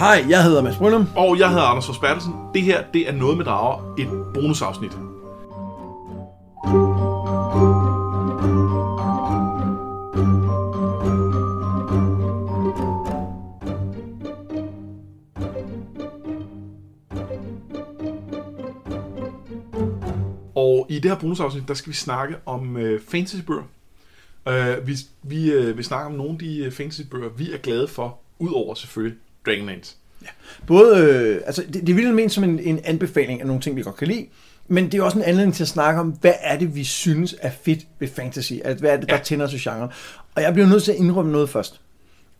Hej, jeg hedder Mads Brynum. Og jeg hedder Anders Forsbertelsen. Det her, det er Noget med Drager, et bonusafsnit. Og i det her bonusafsnit, der skal vi snakke om øh, fantasybøger. Øh, vi vi øh, vil snakke om nogle af de øh, fantasybøger, vi er glade for, udover selvfølgelig Dragonlance. Både, øh, altså, det, det er vildt ment som en, en anbefaling af nogle ting, vi godt kan lide, men det er også en anledning til at snakke om, hvad er det, vi synes er fedt ved fantasy? At, hvad er det, der Ja. tænder til genren? Og jeg bliver nødt til at indrømme noget først.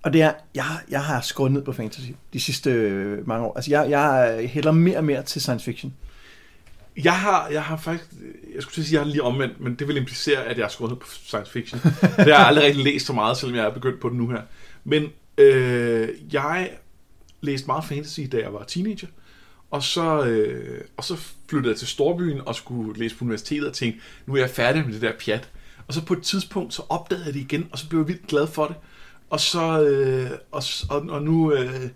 Og det er, jeg, jeg har skåret ned på fantasy de sidste øh, mange år. Altså, jeg, jeg hælder mere og mere til science fiction. Jeg har, jeg har faktisk, jeg skulle til at sige, jeg har lige omvendt, men det vil implicere, at jeg har skåret ned på science fiction. det har jeg aldrig rigtig læst så meget, selvom jeg er begyndt på det nu her. Men øh, jeg læste meget fantasy, da jeg var teenager, og så, øh, og så flyttede jeg til Storbyen og skulle læse på universitetet og tænkte, nu er jeg færdig med det der pjat. Og så på et tidspunkt, så opdagede jeg det igen, og så blev jeg vildt glad for det. Og så, øh, og, og, og nu, øh, jeg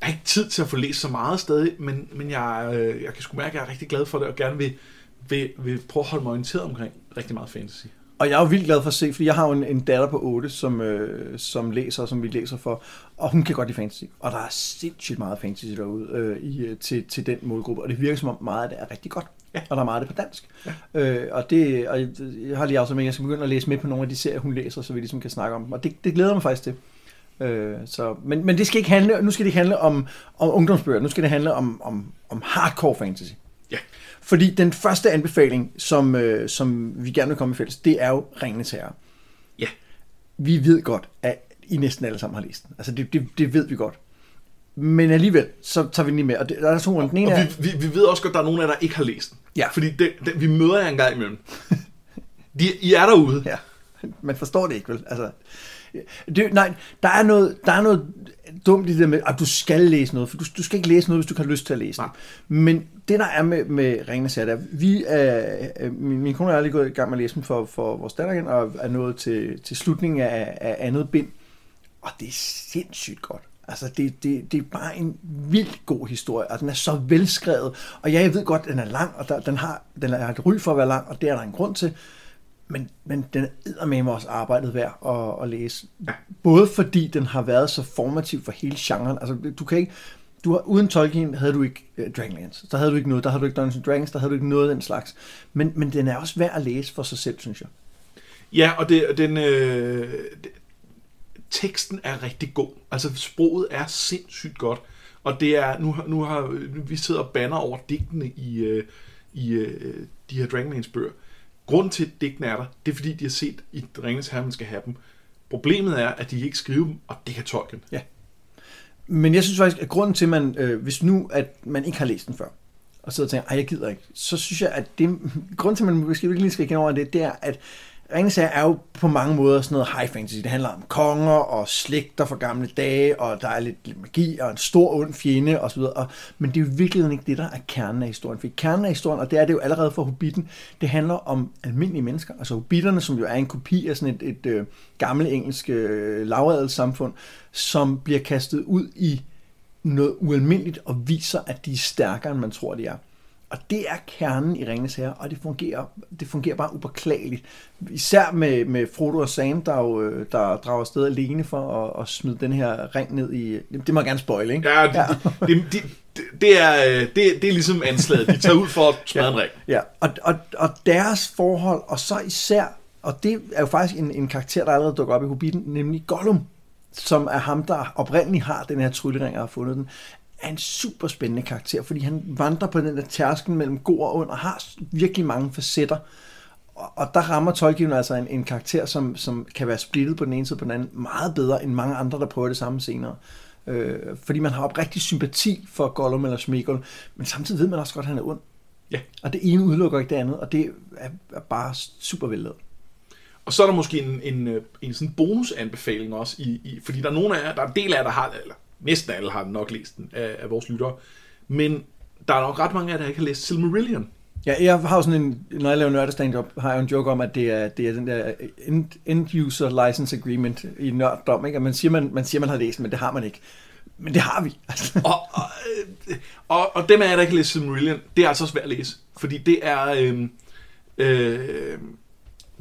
har ikke tid til at få læst så meget stadig, men, men jeg, øh, jeg kan sgu mærke, at jeg er rigtig glad for det, og gerne vil, vil, vil prøve at holde mig orienteret omkring rigtig meget fantasy. Og jeg er jo vildt glad for at se, fordi jeg har jo en, en datter på 8, som, øh, som læser, som vi læser for, og hun kan godt lide fantasy. Og der er sindssygt meget fantasy derude øh, i, øh, til, til den målgruppe, og det virker som om meget af det er rigtig godt. Ja. Og der er meget af det på dansk. Ja. Øh, og det, og jeg, jeg har lige afsat med, at jeg skal begynde at læse med på nogle af de serier, hun læser, så vi ligesom kan snakke om dem. Og det, det glæder mig faktisk til. Øh, så, men, men det skal ikke handle, nu skal det ikke handle om, om ungdomsbøger, nu skal det handle om, om, om hardcore fantasy. Fordi den første anbefaling, som, øh, som vi gerne vil komme i fælles, det er jo Ringenes Herre. Ja. Vi ved godt, at I næsten alle sammen har læst den. Altså, det, det, det ved vi godt. Men alligevel, så tager vi den lige med. Og det, der er to grunde. Den ene Og er, vi, vi, vi ved også godt, at der er nogen af jer, der ikke har læst den. Ja. Fordi det, det, vi møder jer en gang imellem. De, I er derude. Ja, man forstår det ikke, vel? Altså, det, nej, der er, noget, der er noget dumt i det der med, at du skal læse noget, for du, du skal ikke læse noget, hvis du ikke har lyst til at læse det. Men det, der er med, med Ringenes Herre, det er, vi er, øh, min, min kone er lige gået i gang med at læse dem for, for vores datter igen, og er nået til, til slutningen af, af andet bind. Og det er sindssygt godt. Altså, det, det, det er bare en vildt god historie, og den er så velskrevet. Og ja, jeg ved godt, den er lang, og der, den, har, den har et ry for at være lang, og det er der en grund til. Men, men den er med også arbejdet værd at, at læse. Både fordi den har været så formativ for hele genren. Altså, du kan ikke... Du har, uden Tolkien havde du ikke uh, Dragonlance. Der havde du ikke noget. Der havde du ikke Dungeons Dragons. Der havde du ikke noget af den slags. Men, men den er også værd at læse for sig selv, synes jeg. Ja, og det, den, øh, teksten er rigtig god. Altså, sproget er sindssygt godt. Og det er, nu, nu har vi sidder og banner over digtene i, øh, i øh, de her Dragonlance bøger. Grunden til, at digtene er der, det er fordi, de har set i Ringens Herre, man skal have dem. Problemet er, at de ikke skriver dem, og det kan Tolkien. Ja. Men jeg synes faktisk, at grunden til, at man, øh, hvis nu at man ikke har læst den før, og sidder og tænker, ej, jeg gider ikke, så synes jeg, at det, grunden til, at man måske virkelig lige skal kende over det, det er, at Ringens Herre er jo på mange måder sådan noget high fantasy. Det handler om konger og slægter fra gamle dage, og der er lidt, magi og en stor ond fjende osv. Og, men det er jo virkelig ikke det, der er kernen af historien. For kernen af historien, og det er det jo allerede for Hobbiten, det handler om almindelige mennesker. Altså Hobbiterne, som jo er en kopi af sådan et, et, et gammelt engelsk øh, lavadelssamfund, som bliver kastet ud i noget ualmindeligt og viser, at de er stærkere, end man tror, de er. Og det er kernen i Ringenes Herre, og det fungerer, det fungerer bare upåklageligt. Især med, med Frodo og Sam, der, jo, øh, der drager afsted alene for at, at smide den her ring ned i... Det må jeg gerne spoile, ikke? Ja, det, ja. Det, det, det, det, er, øh, det, det er ligesom anslaget. De tager ud for at smadre en ring. Ja, og, og, og deres forhold, og så især, og det er jo faktisk en, en karakter, der allerede dukker op i Hobbiten, nemlig Gollum, som er ham, der oprindeligt har den her tryllering og har fundet den, er en super spændende karakter, fordi han vandrer på den der tærsken mellem god og ond, og har virkelig mange facetter. Og, og der rammer Tolkien altså en, en karakter, som, som kan være splittet på den ene side og på den anden, meget bedre end mange andre, der prøver det samme senere. Øh, fordi man har oprigtig sympati for Gollum eller Sméagol, men samtidig ved man også godt, at han er ond. Ja. Og det ene udelukker ikke det andet, og det er, er bare super vellavet. Og så er der måske en, en, øh, en sådan bonusanbefaling også, i, i, fordi der er nogle af jer, der er en del af jer, der har, eller næsten alle har nok læst den af, af vores lyttere, men der er nok ret mange af jer, der ikke har læst Silmarillion. Ja, jeg har jo sådan en, når jeg laver nørdestand op, har jeg jo en joke om, at det er, det er den der end, end license agreement i nørddom, ikke? At man siger, man, man siger, man har læst, men det har man ikke. Men det har vi. Og, og, og, og dem af jer, der ikke har læst Silmarillion, det er altså svært at læse. Fordi det er... Øh, øh,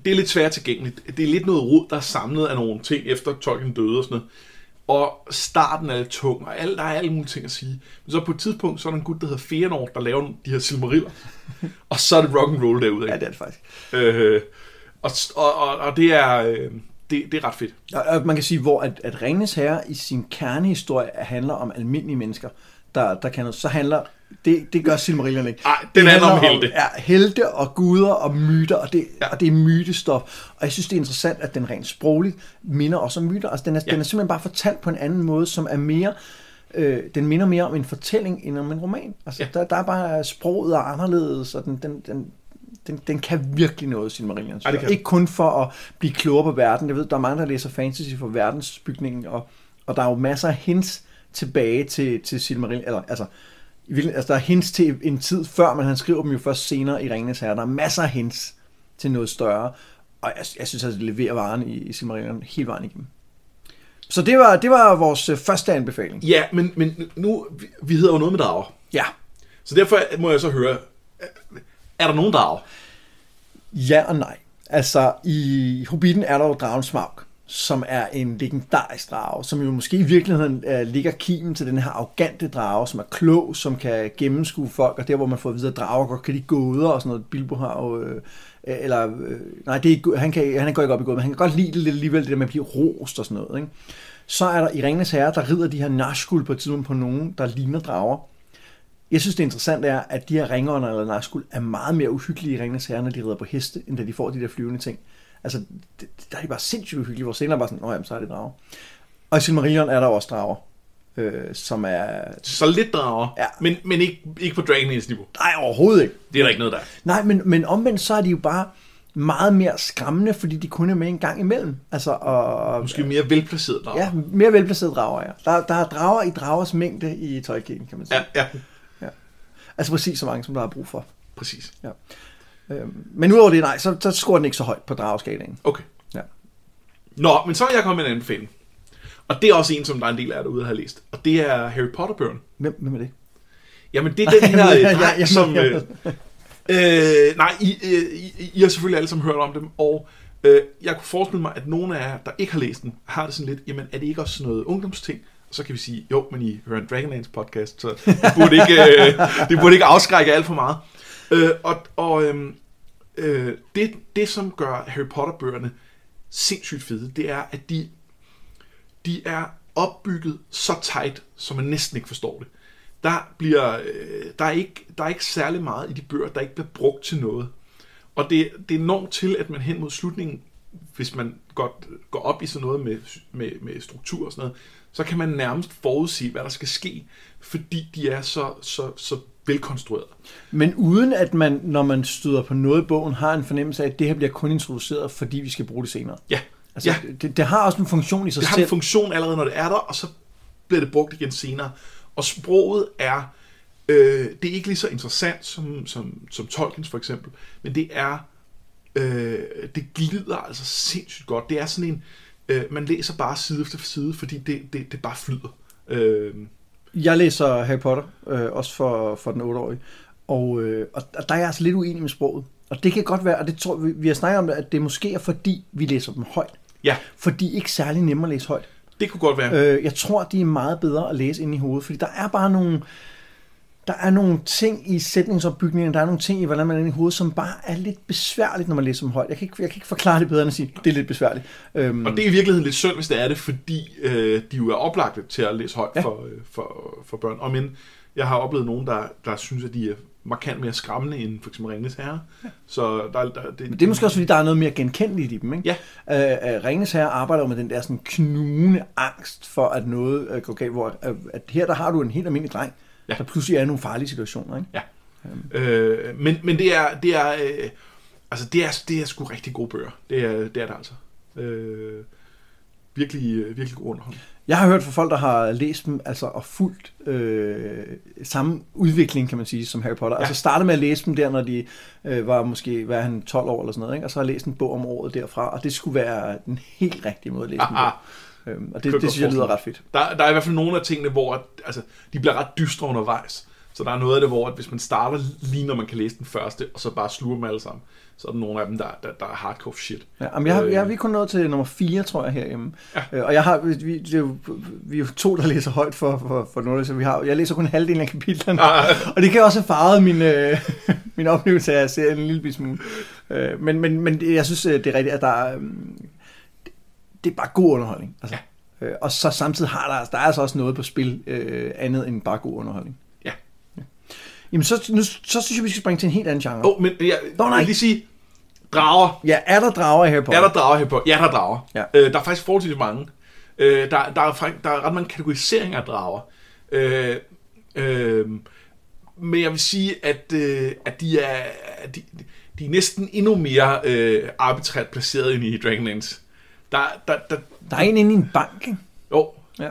det er lidt svært tilgængeligt. Det er lidt noget rod, der er samlet af nogle ting, efter Tolkien døde og sådan noget. Og starten er lidt tung, og alt, der er alle mulige ting at sige. Men så på et tidspunkt, så er der en gut, der hedder Fëanor, der laver de her silmariller. og så er det rock and roll derude. Ja, det er det faktisk. Øh, og, og, og, og det er... Øh, det, det er ret fedt. Og man kan sige, hvor at, at Ringens Herre i sin kernehistorie handler om almindelige mennesker, der, der kan noget, så handler det, det gør Silmarillion ikke. Nej, den handler om helte. ja, helte og guder og myter, og det, Ja. og det er mytestof. Og jeg synes, det er interessant, at den rent sprogligt minder også om myter. Altså, den er, Ja. den er simpelthen bare fortalt på en anden måde, som er mere... Øh, den minder mere om en fortælling, end om en roman. Altså, Ja. der, der er bare sproget er anderledes, og den, den, den, den, den kan virkelig noget, Silmarillion. Ja, det. Ikke kun for at blive klogere på verden. Jeg ved, der er mange, der læser fantasy for verdensbygningen, og, og der er jo masser af hints tilbage til, til Silmarillion. Eller, altså, i virkeligheden- altså, der er hints til en tid før, men han skriver dem jo først senere i Ringenes Herre. Der er masser af hints til noget større. Og jeg, jeg synes, at det leverer varen i, i Silmarillion hele vejen igennem. Så det var, det var vores øh, første anbefaling. Ja, men, men nu... Vi, vi hedder jo noget med drager. Ja. Så derfor må jeg så høre... Er der nogen drager? Ja og nej. Altså, i Hobbiten er der jo dragen Smaug, som er en legendarisk drage, som jo måske i virkeligheden øh, ligger kimen til den her arrogante drage, som er klog, som kan gennemskue folk, og der hvor man får at vide, at drager godt kan de gåder og sådan noget. Bilbo har jo... Øh, eller, øh, nej, det er ikke, han, kan, han går ikke op i gåder, men han kan godt lide det lidt alligevel, det der med at blive rost og sådan noget. Ikke? Så er der i Ringens Herre, der rider de her Nazgul på et tidspunkt på nogen, der ligner drager. Jeg synes, det interessante er, at de her ringånder eller Nazgul er meget mere uhyggelige i Ringens Herre, når de rider på heste, end da de får de der flyvende ting. Altså, det, der er de bare sindssygt uhyggelige, hvor senere er bare sådan, nå jamen, så er det drager. Og i Silmarillion er der også drager, øh, som er... Så lidt drager, Ja. men, men ikke, ikke på Dragon Age niveau. Nej, overhovedet ikke. Det er der ikke noget der. Nej, men, men omvendt så er de jo bare meget mere skræmmende, fordi de kun er med en gang imellem. Altså, og, Måske mere velplaceret drager. Ja, mere velplacerede drager, ja. Der, der er drager i dragers mængde i Tolkien, kan man sige. ja, ja. Altså præcis så mange, som der er brug for. præcis. Øhm, men udover det, nej, så, så scorer den ikke så højt på drageskalaen. Okay. Ja. Nå, men så er jeg kommet med en anbefaling. Og det er også en, som der er en del af jer derude, der har læst. Og det er Harry Potter-bøgerne. Hvem, hvem er det? Jamen, det er den her øh, ja, dreng, ja, som... ja. Øh, øh, nej, I, øh, I, I har selvfølgelig alle sammen hørt om dem, og øh, jeg kunne forestille mig, at nogle af jer, der ikke har læst den, har det sådan lidt, jamen er det ikke også sådan noget ungdomsting? Så kan vi sige, jo, men I hører en Dragonlance podcast, så det burde ikke, øh, det burde ikke afskrække alt for meget. Øh, og og øh, øh, det, det, som gør Harry Potter-bøgerne sindssygt fede, det er, at de, de er opbygget så tight, så man næsten ikke forstår det. Der, bliver, øh, der, er ikke, der er ikke særlig meget i de bøger, der ikke bliver brugt til noget. Og det, det er enormt til, at man hen mod slutningen, hvis man godt går op i sådan noget med, med, med struktur og sådan noget, så kan man nærmest forudsige, hvad der skal ske, fordi de er så, så, så velkonstrueret. Men uden at man, når man støder på noget i bogen, har en fornemmelse af, at det her bliver kun introduceret, fordi vi skal bruge det senere. Ja, Altså, ja. det, det har også en funktion i sig det har selv. en funktion allerede, når det er der, og så bliver det brugt igen senere. Og sproget er, øh, det er ikke lige så interessant som, som, som Tolkiens for eksempel, men det er, øh, det glider altså sindssygt godt. Det er sådan en, øh, man læser bare side efter side, fordi det, det, det bare flyder. Øh, Jeg læser Harry Potter, øh, også for, for den 8-årige, og, øh, og der er jeg altså lidt uenig med sproget. Og det kan godt være, og det tror vi, vi har snakket om at det måske er fordi, vi læser dem højt. ja, For de er ikke særlig nemme at læse højt. det kunne godt være. Øh, jeg tror, de er meget bedre at læse ind i hovedet, fordi der er bare nogle, der er nogle ting i sætningsopbygningen, der er nogle ting i, hvordan man er i hovedet, som bare er lidt besværligt, når man læser dem højt. Jeg kan ikke, jeg kan ikke forklare det bedre end at sige, det er lidt besværligt. Øhm, Og det er i virkeligheden lidt synd, hvis det er det, fordi øh, de jo er oplagte til at læse højt Ja. ja. for, øh, for, for børn. Og men jeg har oplevet nogen, der, der synes, at de er markant mere skræmmende end for eksempel Ringens Herre. Ja. Så der, der, det, Men det er måske også, fordi der er noget mere genkendeligt i dem, ikke? Ja. Øh, øh, Ringens Herre arbejder jo med den der sådan knugende angst for, at noget øh, går galt, hvor øh, at her der har du en helt almindelig dreng, ja. Ja. der pludselig er nogle farlige situationer, ikke? Øh, men, men det er, det er, øh, altså det er, det er sgu rigtig gode bøger. Det er det, er det altså. Øh, virkelig, virkelig god underholdning. Jeg har hørt fra folk, der har læst dem altså, og fulgt øh, samme udvikling, kan man sige, som Harry Potter. Ja. Ja. Altså startede med at læse dem der, når de øh, var måske hvad han, 12 år eller sådan noget, ikke? og så har læst en bog om året derfra, og det skulle være den helt rigtige måde at læse dem Ah, på. Øhm, og det, det synes jeg lyder ret fedt. Der, der er i hvert fald nogle af tingene, hvor altså, de bliver ret dystre undervejs. Så der er noget af det, hvor at hvis man starter lige når man kan læse den første, og så bare sluger dem alle sammen, så er der nogle af dem, der, der, der er hardcore shit. Ja, jamen, jeg har, Øh. jeg, vi er kun nået til nummer 4, tror jeg, herhjemme. Ja. Øh, og jeg har, vi, det er jo, vi er jo to, der læser højt for, for, for noget, så vi har, jeg læser kun halvdelen af kapitlerne. Ah, Og det kan også have farvet min, øh, min oplevelse af serien en lille smule. Øh, men, men, men jeg synes, øh, det er rigtigt, at der er, øhm, det er bare god underholdning. Altså. Ja. Øh, og så samtidig har der, der er altså også noget på spil øh, andet end bare god underholdning. Ja. Jamen, så, nu, så synes jeg, vi skal springe til en helt anden genre. Åh, oh, men jeg, Nå, nej. jeg vil lige sige, drager. Ja, er der drager i Harry Potter? Er der drager her på? Ja, der er drager. Ja. Øh, der er faktisk forholdsvis mange. Øh, der, der, er, der er ret mange kategoriseringer af drager. Øh, øh, men jeg vil sige, at, øh, at de, er, at de, de er næsten endnu mere øh, arbitrært placeret ind i Dragonlance. Der, der, der, Der er en inde i en bank, ikke? jo, Ja.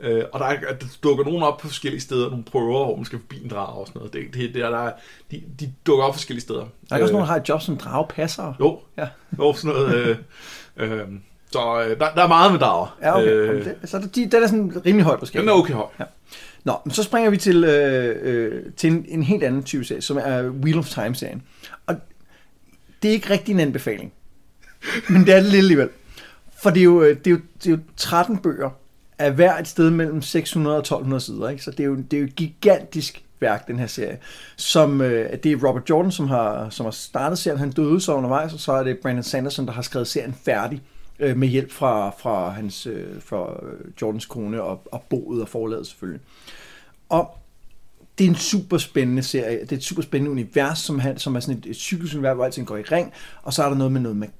Øh, og der, er, der dukker nogen op på forskellige steder, nogle prøver, hvor man skal forbi en drage og sådan noget. Det, det, det er, der, er- de, de dukker op forskellige steder. Der er også nogen, der har et job som dragepasser. Jo, Ja. jo sådan noget. Øh, øh, så øh, der, der er meget med drager. Ja, okay. Øh, Øh, det, så er det, de, den er sådan rimelig højt på den skalaen. er okay høj. Nå, men så springer vi til, øh, øh, til en, en helt anden type serie, som er Wheel of Time-serien. Og det er ikke rigtig en anbefaling. Men det er det lidt alligevel. For øh, det er, jo, det, er jo, det er jo 13 bøger af hver et sted mellem 600 og 1200 sider. Ikke? Så det er, jo, det er jo et gigantisk værk, den her serie. Som, øh, det er Robert Jordan, som har, som har startet serien. Han døde så undervejs, og så er det Brandon Sanderson, der har skrevet serien færdig øh, med hjælp fra, fra, hans, øh, fra øh, Jordans kone og, og boet og forladet selvfølgelig. Og det er en super spændende serie. Det er et super spændende univers, som, han, som er sådan et, et cykelunivers, hvor alting går i ring. Og så er der noget med noget magi,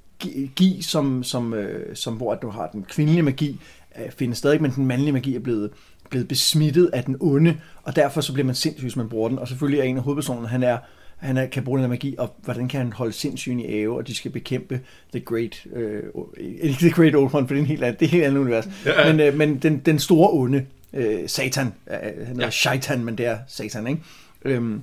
som, som, øh, som hvor du har den kvindelige magi, øh, findes stadig, men den mandlige magi er blevet, blevet besmittet af den onde, og derfor så bliver man sindssyg, hvis man bruger den. Og selvfølgelig er en af hovedpersonerne, han er han er, kan bruge den magi, og hvordan kan han holde sindssygen i ave, og de skal bekæmpe The Great, øh, ikke The Great Old One, for det er en helt anden, det er et helt andet univers, Ja. men, øh, men den, den store onde, øh, Satan, øh, han hedder Ja. ja. Shaitan, men det er Satan, ikke? Øhm,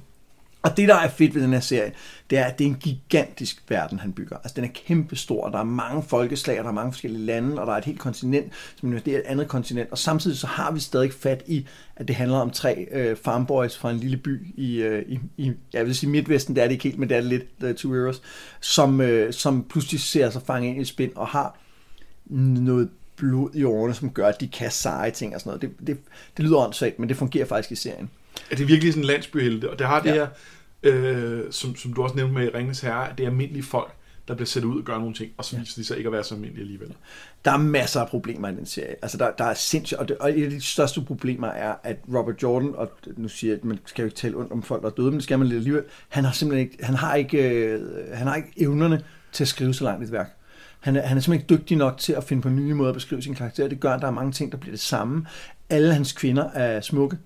og det, der er fedt ved den her serie, det er, at det er en gigantisk verden, han bygger. Altså, den er kæmpestor, og der er mange folkeslag, og der er mange forskellige lande, og der er et helt kontinent, som nu er et andet kontinent. Og samtidig så har vi stadig fat i, at det handler om tre øh, farmboys fra en lille by i, øh, i, i, jeg vil sige Midtvesten, det er det ikke helt, men det er det lidt, The Two Heroes, som, øh, som pludselig ser sig fange ind i spind, og har noget blod i årene, som gør, at de kan seje ting og sådan noget. Det, det, det lyder åndssvagt, men det fungerer faktisk i serien. Er det virkelig sådan en landsbyhelte? Og det har det Ja. her, øh, som, som du også nævnte med Ringens Herre, at det er almindelige folk, der bliver sat ud og gør nogle ting, og så viser de sig ikke at være så almindelige alligevel. Der er masser af problemer i den serie. Altså, der, der er sindssygt, og, det, og et af de største problemer er, at Robert Jordan, og nu siger jeg, at man skal jo ikke tale ondt om folk, der er døde, men det skal man lidt alligevel, han har simpelthen ikke, han har ikke, øh, han har ikke evnerne til at skrive så langt et værk. Han er, han er simpelthen ikke dygtig nok til at finde på nye måder at beskrive sin karakter. Det gør, at der er mange ting, der bliver det samme. Alle hans kvinder er smukke.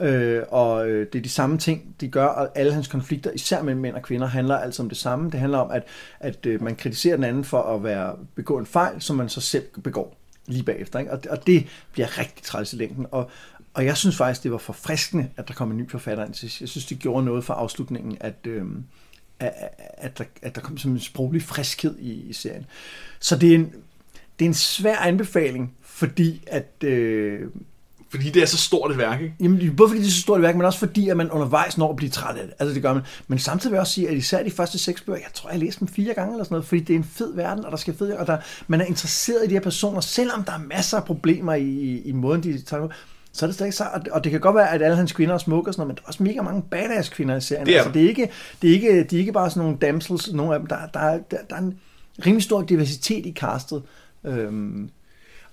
Øh, og øh, det er de samme ting, de gør, og alle hans konflikter, især mellem mænd og kvinder, handler altså om det samme. Det handler om, at, at øh, man kritiserer den anden for at være begå en fejl, som man så selv begår lige bagefter. Ikke? Og, og det bliver rigtig træls i længden. Og, og jeg synes faktisk, det var forfriskende, at der kom en ny forfatter ind til. Jeg synes, det gjorde noget for afslutningen, at, øh, at, at, der, at der kom sådan en sproglig friskhed i, i serien. Så det er en, det er en svær anbefaling, fordi at... Øh, fordi det er så stort et værk, ikke? Jamen, både fordi det er så stort et værk, men også fordi, at man undervejs når at blive træt af det. Altså, det gør man. Men samtidig vil jeg også sige, at især de første seks bøger, jeg tror, jeg har læst dem fire gange eller sådan noget, fordi det er en fed verden, og der skal fed, og der, man er interesseret i de her personer, selvom der er masser af problemer i, i, i måden, de tager så er det stadig så, og det- kan godt være, at alle hans kvinder er smukke og sådan noget, men der er også mega mange badass kvinder i serien. Det er altså, det er ikke, det er ikke, de er ikke bare sådan nogle damsels, nogle af dem, der, der, er- der, der er en rimelig stor diversitet i castet. Øhm,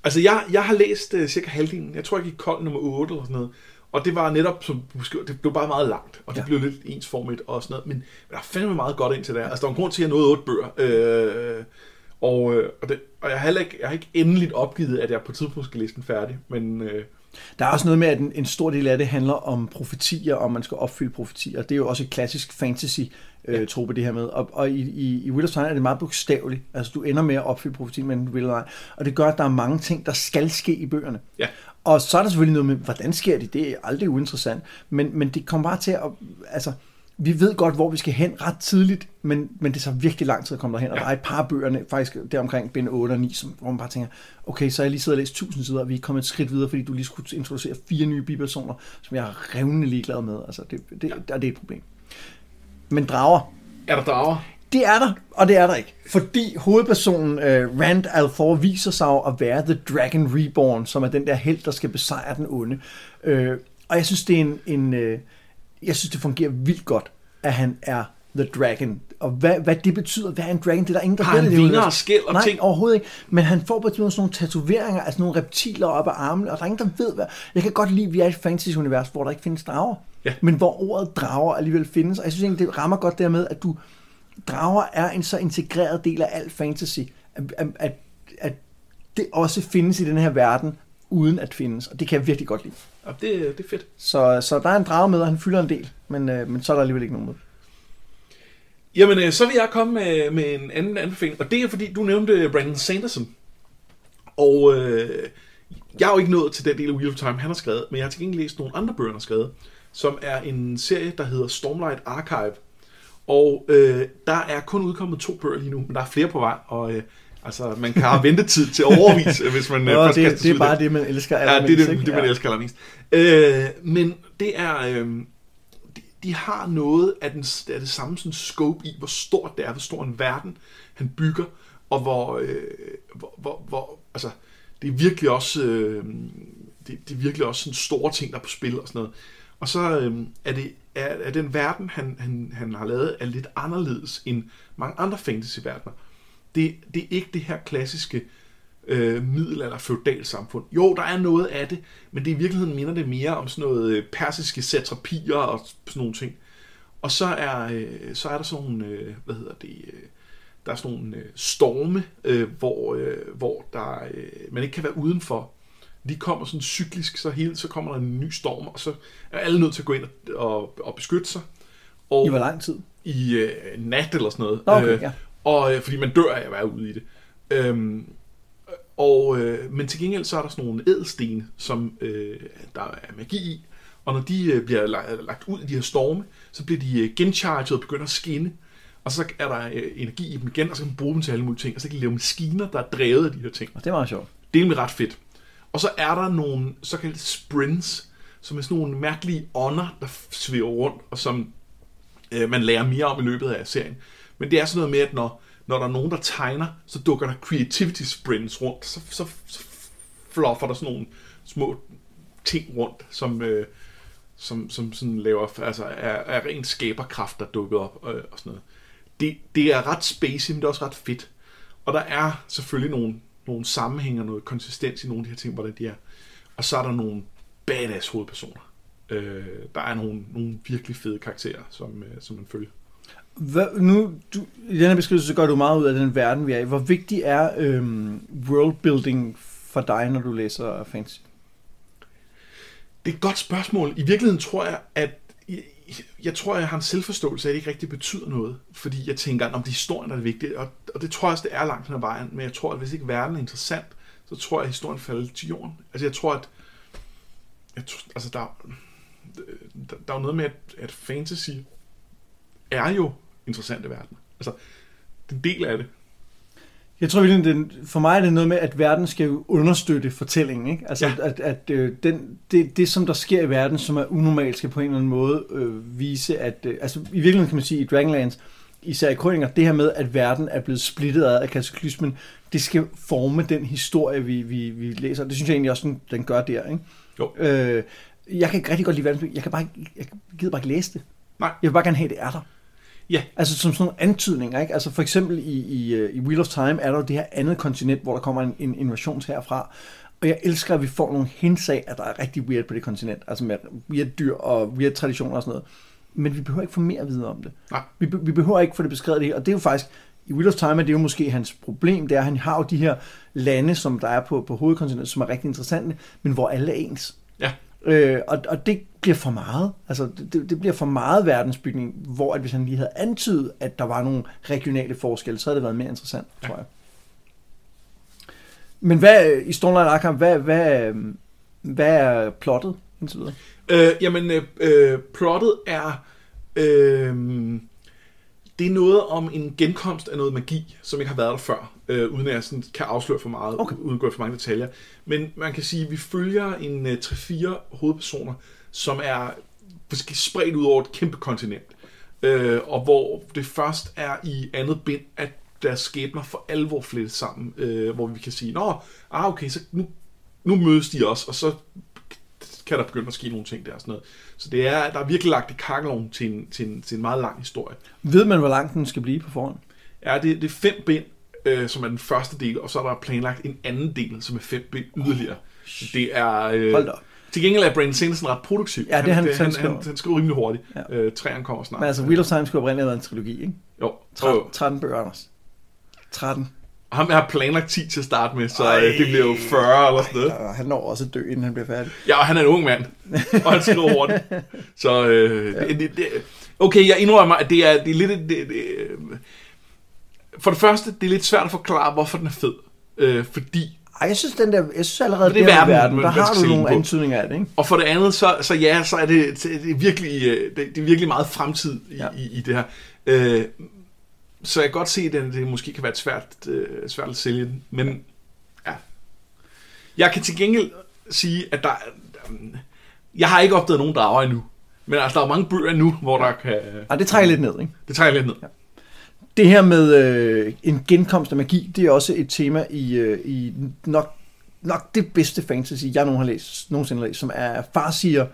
Altså, jeg, jeg har læst uh, cirka halvdelen. Jeg tror, jeg gik kold nummer 8 eller sådan noget. Og det var netop, som det blev bare meget langt, og det Ja. blev lidt ensformigt og sådan noget. Men, men der er fandme meget godt ind til det her. Altså, der var en grund til, at jeg nåede otte bøger. Øh, og, øh, og, det, og jeg har ikke, jeg har ikke endeligt opgivet, at jeg på et tidspunkt skal læse den færdig. Men øh, Der er også noget med, at en, en stor del af det handler om profetier, om man skal opfylde profetier. Det er jo også et klassisk fantasy øh, trope, det her med. Og, og i, i, i Wheel of Time er det meget bogstaveligt. Altså, du ender med at opfylde profetien, men vil eller ej. Og det gør, at der er mange ting, der skal ske i bøgerne. ja, Og så er der selvfølgelig noget med, hvordan sker det? Det er aldrig uinteressant. Men, men det kommer bare til at... Altså, vi ved godt, hvor vi skal hen ret tidligt, men, men det tager virkelig lang tid at komme derhen, og Ja. der er et par bøgerne, faktisk der omkring bind 8 og 9, som, hvor man bare tænker, okay, så har jeg lige siddet og læst 1000 sider, og vi er kommet et skridt videre, fordi du lige skulle introducere fire nye bipersoner, som jeg er revnende ligeglad med. Altså, det, det, ja. det er et problem. Men drager, Er der drager? det er der, og det er der ikke. Fordi hovedpersonen uh, Rand al'Thor viser sig at være The Dragon Reborn, som er den der held, der skal besejre den onde. Uh, og jeg synes, det er en, en uh, jeg synes, det fungerer vildt godt, at han er The Dragon. Og hvad, hvad det betyder, hvad er en dragon, det er der ingen, der ved han det. det vinger og skæl og Nej, ting? overhovedet ikke. Men han får på et tidspunkt sådan nogle tatoveringer, altså nogle reptiler op ad armene, og der er ingen, der ved, hvad... Jeg kan godt lide, at vi er i et fantasy-univers, hvor der ikke findes drager. Ja. Men hvor ordet drager alligevel findes. Og jeg synes egentlig, det rammer godt dermed, at du... Drager er en så integreret del af al fantasy, at, at, at det også findes i den her verden, uden at findes. Og det kan jeg virkelig godt lide. Ja, det, det er fedt. Så, så der er en drage med, og han fylder en del, men, øh, men så er der alligevel ikke nogen med. Jamen, øh, så vil jeg komme med, med en anden anbefaling, og det er fordi, du nævnte Brandon Sanderson. Og øh, jeg er jo ikke nået til den del af Wheel of Time, han har skrevet, men jeg har til gengæld læst nogle andre bøger, han har skrevet, som er en serie, der hedder Stormlight Archive. Og øh, der er kun udkommet to bøger lige nu, men der er flere på vej, og øh, altså, man kan have ventetid til overvis, hvis man øh, Nå, først det, det er bare det, man elsker Ja, det er allermest, det, det, man Ja. elsker allermest. Øh, men det er... Øh, de, de har noget af, den, af det samme sådan scope i, hvor stort det er, hvor stor en verden han bygger, og hvor, øh, hvor, hvor, hvor altså, det er virkelig også, øh, det, det er virkelig også sådan store ting, der er på spil og sådan noget. Og så øh, er det er, er den verden, han, han, han har lavet, er lidt anderledes end mange andre fantasy-verdener. Det, det er ikke det her klassiske øh, middelalder feudal samfund. Jo, der er noget af det, men det i virkeligheden minder det mere om sådan noget øh, persiske satrapier og sådan nogle ting. Og så er, øh, så er der sådan nogle, øh, hvad hedder det, øh, der er sådan nogle øh, storme, øh, hvor, øh, hvor der, øh, man ikke kan være udenfor. De kommer sådan cyklisk, så hele så kommer der en ny storm, og så er alle nødt til at gå ind og, og, og beskytte sig. Og I hvor lang tid? i øh, nat eller sådan noget. Nå, okay, ja. Og øh, fordi man dør af at være ude i det. Øhm, og, øh, men til gengæld så er der sådan nogle ædelsten, som øh, der er magi i. Og når de øh, bliver la- lagt ud i de her storme, så bliver de øh, gencharget og begynder at skinne. Og så er der øh, energi i dem igen, og så kan man bruge dem til alle mulige ting. Og så kan de lave maskiner, der er drevet af de her ting. Og det er meget sjovt. Det er nemlig ret fedt. Og så er der nogle såkaldte sprints, som er sådan nogle mærkelige ånder, der svæver rundt, og som øh, man lærer mere om i løbet af serien. Men det er sådan noget med, at når, når der er nogen, der tegner, så dukker der creativity sprints rundt. Så, så, så fluffer der sådan nogle små ting rundt, som, øh, som, som sådan laver, altså er, er ren skaberkraft, der dukker op øh, og sådan noget. Det, det er ret spacey, men det er også ret fedt. Og der er selvfølgelig nogle, nogle sammenhæng og noget konsistens i nogle af de her ting, hvordan de er. Og så er der nogle badass hovedpersoner. Øh, der er nogle, nogle virkelig fede karakterer, som, øh, som man følger. Hvad, nu, du, I den her beskrivelse så gør du meget ud af den verden, vi er i. Hvor vigtig er øhm, worldbuilding for dig, når du læser fantasy? Det er et godt spørgsmål. I virkeligheden tror jeg, at jeg, jeg tror, jeg har en selvforståelse af, at det ikke rigtig betyder noget. Fordi jeg tænker, om det er historien, der er vigtig. Og, og det tror jeg også, det er langt hen ad vejen. Men jeg tror, at hvis ikke verden er interessant, så tror jeg, at historien falder til jorden. Altså jeg tror, at jeg tror, altså der, der, der er jo noget med, at, at fantasy er jo interessant i verden. Altså, det er en del af det. Jeg tror den, for mig er det noget med, at verden skal jo understøtte fortællingen. Ikke? Altså, Ja. at, at øh, den, det, det, som der sker i verden, som er unormalt, skal på en eller anden måde øh, vise, at... Øh, altså, i virkeligheden kan man sige, i Dragonlance, især i Krøninger, det her med, at verden er blevet splittet af kataklysmen, det skal forme den historie, vi, vi, vi læser. Det synes jeg egentlig også, den, den gør der. Ikke? Jo. Øh, jeg kan ikke rigtig godt lide verdensbygning. Jeg kan bare ikke, jeg gider bare ikke læse det. Nej. Jeg vil bare gerne have, at det er der. Ja. Altså som sådan nogle antydninger, ikke? Altså for eksempel i, i, øh, i Wheel of Time er der jo det her andet kontinent, hvor der kommer en, en invasion herfra. Og jeg elsker, at vi får nogle hints af, at der er rigtig weird på det kontinent. Altså med weird dyr og weird traditioner og sådan noget. Men vi behøver ikke få mere at vide om det. Nej. Vi, vi behøver ikke få det beskrevet det her. Og det er jo faktisk, i Wheel of Time er det jo måske hans problem, det er, at han har jo de her lande, som der er på, på hovedkontinentet, som er rigtig interessante, men hvor alle er ens. Ja. Øh, og, og det bliver for meget. Altså, det, det bliver for meget verdensbygning, hvor at hvis han lige havde antydet, at der var nogle regionale forskelle, så havde det været mere interessant, Ja. tror jeg. Men hvad, i Stormlight Arkham, hvad, hvad, hvad er plottet indtil videre? Øh, jamen, øh, øh, plottet er Øh, det er noget om en genkomst af noget magi, som ikke har været der før, øh, uden at jeg sådan kan afsløre for meget, okay. uden at gå for mange detaljer. Men man kan sige, at vi følger en uh, 3-4 hovedpersoner, som er måske spredt ud over et kæmpe kontinent. Øh, og hvor det først er i andet bind, at deres skæbner for alvor flettet sammen, øh, hvor vi kan sige, nå, ah, okay, så nu, nu mødes de også, og så kan der begynde at ske nogle ting der. Sådan noget. Så det er, der er virkelig lagt i kakkeloven til en, til, en, til en meget lang historie. Ved man, hvor lang den skal blive på forhånd? Ja, det, det er fem bind, øh, som er den første del, og så er der planlagt en anden del, som er fem bind yderligere. Det er... Øh, Hold da op. Til gengæld er Brandon Sanderson ret produktiv. Ja, det han- han, han han, han, skriver rimelig hurtigt. Ja. Øh, træerne kommer snart. Men altså, Wheel of Time skulle oprindeligt have været en trilogi, ikke? Jo, 13, jo. 13 bøger, Anders. 13. Ham jeg har planlagt 10 til at starte med, så Ej. øh, det bliver jo 40 eller sådan noget. Og han når også at dø, inden han bliver færdig. Ja, og han er en ung mand, og han skriver hurtigt. Så øh, det, det, det, okay, jeg indrømmer, at det er, det er lidt... Det, det, øh, for det første, det er lidt svært at forklare, hvorfor den er fed. Øh, fordi Ej, jeg synes, den der, jeg synes allerede, Det er verden, verden, der har du nogle på. antydninger af det, ikke? Og for det andet, så, så ja, så er det, det, er virkelig, øh, det, det er virkelig meget fremtid i, Ja. ja. i, i det her. Øh, så jeg kan godt se, at det, det måske kan være svært, øh, svært at sælge den. Men ja. Jeg kan til gengæld sige, at der, der jeg har ikke opdaget nogen drager endnu. Men altså, der er mange bøger nu, hvor der kan... Ej, det trækker lidt ned, ikke? Det trækker lidt ned. Det her med øh, en genkomst af magi, det er også et tema i, øh, i nok, nok det bedste fantasy, jeg nogen har læst, nogensinde har læst, som er Farsier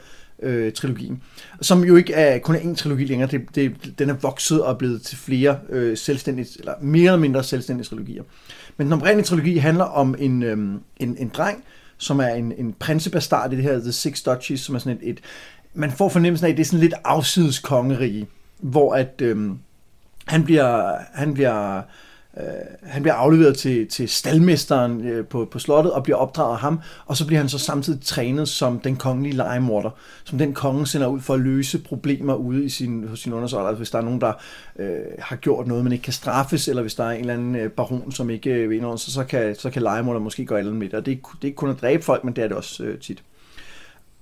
øh, trilogien, som jo ikke er kun er en trilogi længere, det, det, den er vokset og er blevet til flere øh, selvstændige, eller mere eller mindre selvstændige trilogier. Men den oprindelige trilogi handler om en, øh, en, en dreng, som er en, en prinsebastard i det her The Six Duchies, som er sådan et, et man får fornemmelsen af, at det er sådan lidt afsides kongerige, hvor at øh, han bliver, han bliver, øh, han bliver afleveret til, til stalmesteren øh, på, på slottet og bliver opdraget af ham, og så bliver han så samtidig trænet som den kongelige legemorder, som den konge sender ud for at løse problemer ude i sin, hos sin undersåtter, altså hvis der er nogen, der øh, har gjort noget, man ikke kan straffes, eller hvis der er en eller anden øh, baron, som ikke øh, vil indordne sig, så kan, så kan legemorder måske gå et eller med det, og det er, ikke- det er ikke kun at dræbe folk, men det er det også øh, tit.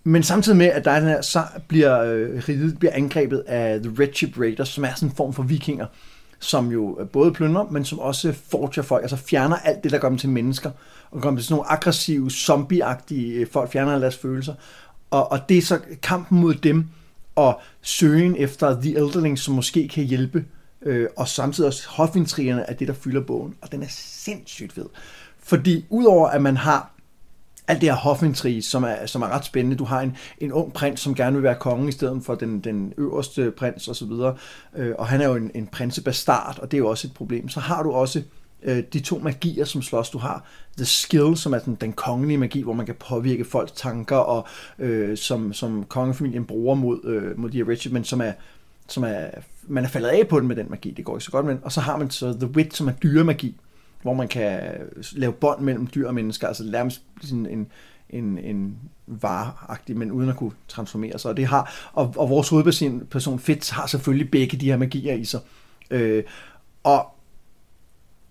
Men samtidig med, at der er den her, så bliver øh, riget bliver angrebet af The Red Ship Raiders, som er sådan en form for vikinger, som jo øh, både plyndrer, men som også forger folk, altså fjerner alt det, der gør dem til mennesker, og gør dem til sådan nogle aggressive, zombieagtige øh, folk, fjerner alle deres følelser. Og, og det er så kampen mod dem, og søgen efter The Elderling, som måske kan hjælpe, øh, og samtidig også hofintrigerne af det, der fylder bogen. Og den er sindssygt fed. Fordi udover at man har alt det her hofintrige, som er, som er ret spændende. Du har en, en ung prins, som gerne vil være konge i stedet for den, den øverste prins osv. Øh, og han er jo en, en prinsebastard, og det er jo også et problem. Så har du også øh, de to magier, som slås. Du har The Skill, som er den, den kongelige magi, hvor man kan påvirke folks tanker, og øh, som, som kongefamilien bruger mod, øh, mod de her Richard, men som er, som er, man er faldet af på den med den magi, det går ikke så godt men. Og så har man så The Wit, som er dyremagi, hvor man kan lave bånd mellem dyr og mennesker, altså nærmest sådan en, en, en vareagtig, men uden at kunne transformere sig. Og, det har, og, og vores hovedperson person Fitz har selvfølgelig begge de her magier i sig. Øh, og,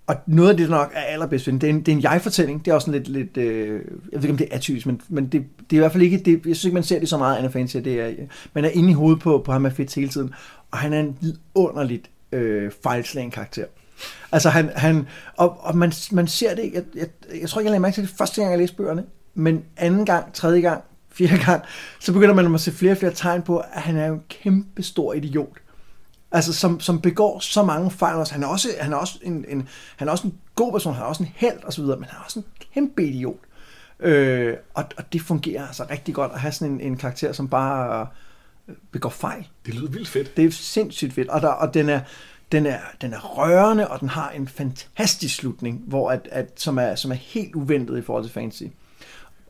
og noget af det, der nok er allerbedst ved den, det er en, det er en jeg-fortælling. Det er også sådan lidt, lidt øh, jeg ved ikke, om det er atypisk, men, men det, det er i hvert fald ikke, det, jeg synes ikke, man ser det så meget Anna Fancy. Det er, man er inde i hovedet på, på ham af Fitz hele tiden, og han er en vidunderligt øh, fejlslagen karakter. Altså han, han og, og man, man ser det, jeg, jeg, jeg tror ikke, jeg lagde mærke til det første gang, jeg læste bøgerne, men anden gang, tredje gang, fjerde gang, så begynder man at se flere og flere tegn på, at han er en kæmpe stor idiot. Altså, som, som begår så mange fejl også. Han er også, han er også, en, en, han er også en god person, han er også en held og så videre, men han er også en kæmpe idiot. Øh, og, og det fungerer altså rigtig godt at have sådan en, en karakter, som bare øh, begår fejl. Det lyder vildt fedt. Det er sindssygt fedt, og, der, og den, er, den, er, den er rørende, og den har en fantastisk slutning, hvor at, at, som, er, som er helt uventet i forhold til fantasy.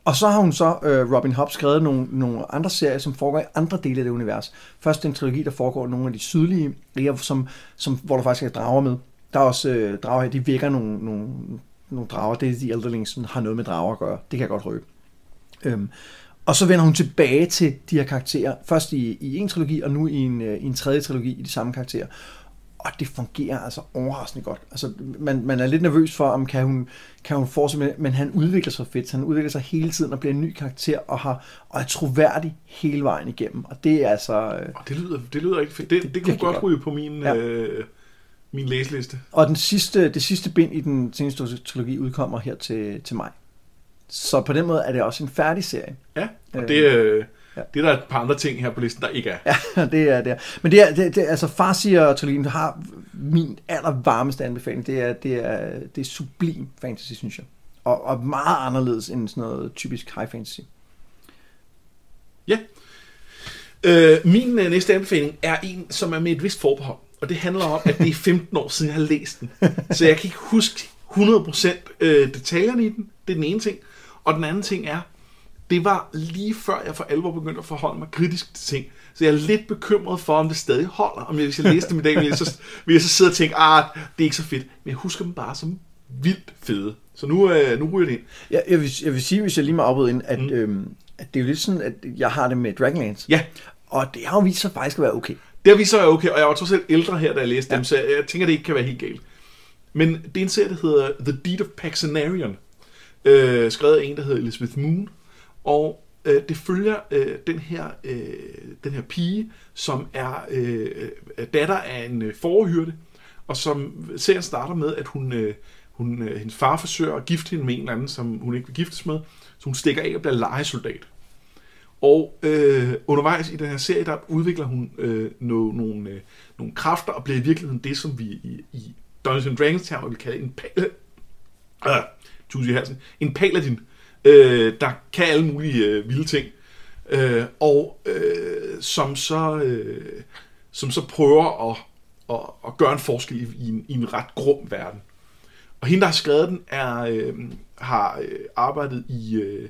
Og så har hun så, øh, Robin Hobb, skrevet nogle, nogle andre serier, som foregår i andre dele af det univers. Først en trilogi, der foregår i nogle af de sydlige riger, som, som, hvor der faktisk er drager med. Der er også øh, drager her, de vækker nogle, nogle, nogle drager. Det er de Elderlings, som har noget med drager at gøre. Det kan jeg godt røbe. Øhm, og så vender hun tilbage til de her karakterer, først i, i en trilogi, og nu i en, øh, i en tredje trilogi i de samme karakterer og det fungerer altså overraskende godt. Altså, man, man er lidt nervøs for, om kan hun, kan hun fortsætte med, men han udvikler sig fedt. Han udvikler sig hele tiden og bliver en ny karakter, og, har, og er troværdig hele vejen igennem. Og det er altså... Øh, Og det lyder, det lyder ikke fedt. Det, det, det kunne godt ryge på min, Ja. øh, min læseliste. Og den sidste, det sidste bind i den seneste trilogi udkommer her til, til maj. Så på den måde er det også en færdig serie. Ja, og Øh, det, øh, ja. det er der et par andre ting her på listen, der ikke er. Ja, det er det. er. Men det er, det, det, altså Farsier-trilogien har min allervarmeste anbefaling. Det er, det er, det er sublim fantasy, synes jeg. Og, og meget anderledes end sådan noget typisk high fantasy. Øh, min øh, næste anbefaling er en, som er med et vist forbehold. Og det handler om, at det er 15 år siden, jeg har læst den. Så jeg kan ikke huske 100% øh, detaljerne i den. Det er den ene ting. Og den anden ting er, det var lige før jeg for alvor begyndte at forholde mig kritisk til ting. Så jeg er lidt bekymret for, om det stadig holder. Om jeg, hvis jeg læste dem i dag, vil jeg, så, vil jeg så sidde og tænke, ah, det er ikke så fedt. Men jeg husker dem bare som vildt fede. Så nu, øh, nu ryger det ind. Jeg, jeg, vil, jeg vil sige, hvis jeg lige må afbryde ind, at, Mm. øhm, at det er jo lidt sådan, at jeg har det med Dragonlance. Ja, Og det har jo vist sig faktisk at være okay. Det har vist sig okay, og jeg var trods alt ældre her, da jeg læste ja. Dem, så jeg, jeg tænker, det ikke kan være helt galt. Men det er en serie, der hedder The Deed of Paxenarion, øh, skrevet af en, der hedder Elizabeth Moon, og øh, det følger øh, den, her, øh, den her pige, som er øh, datter af en øh, forhyrte, og som serien starter med, at hun, øh, hun, øh, hendes far forsøger at gifte hende med en eller anden, som hun ikke vil giftes med, så hun stikker af og bliver legesoldat. Og øh, undervejs i den her serie, der udvikler hun øh, no, nogle, øh, nogle kræfter, og bliver i virkeligheden det, som vi i, i Dungeons and Dragons termer vil kalde en pal... Øh, tus halsen. En paladin, øh, der kan alle mulige øh, vilde ting. Øh, og øh, som så øh, som så prøver at, at, at gøre en forskel i, i, en, i en ret grum verden. Og hende, der har skrevet den, er, øh, har øh, arbejdet i... Øh,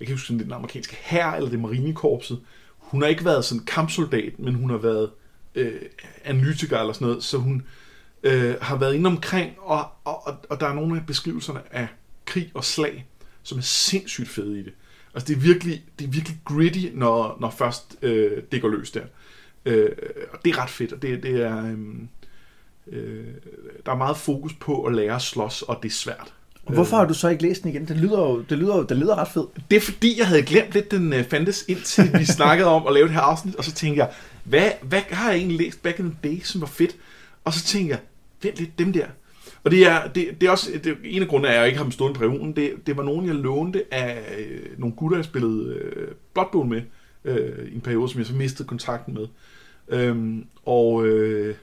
jeg kan ikke huske, om det er den amerikanske hær eller det marinekorpset. Hun har ikke været sådan kampsoldat, men hun har været øh, analytiker eller sådan noget, så hun øh, har været inde omkring, og, og, og, og der er nogle af beskrivelserne af krig og slag, som er sindssygt fede i det. Altså det er virkelig, det er virkelig gritty, når, når først øh, det går løs der. Øh, og det er ret fedt, og det, det er... Øh, øh, der er meget fokus på at lære at slås, og det er svært. Og hvorfor har du så ikke læst den igen? Det lyder jo, det lyder den lyder ret fed. Det er fordi, jeg havde glemt lidt, den øh, fandtes, indtil vi snakkede om at lave det her afsnit, og så tænkte jeg, hvad, hvad har jeg egentlig læst back in the day, som var fedt? Og så tænkte jeg, vent lidt, dem der. Og det er, det, det er også, det en af grundene er, at jeg ikke har dem stående på reolen. Det, det var nogen, jeg lånte af øh, nogle gutter, jeg spillede øh, Blood Bowl med, øh, i en periode, som jeg så mistede kontakten med. Øhm, og øh,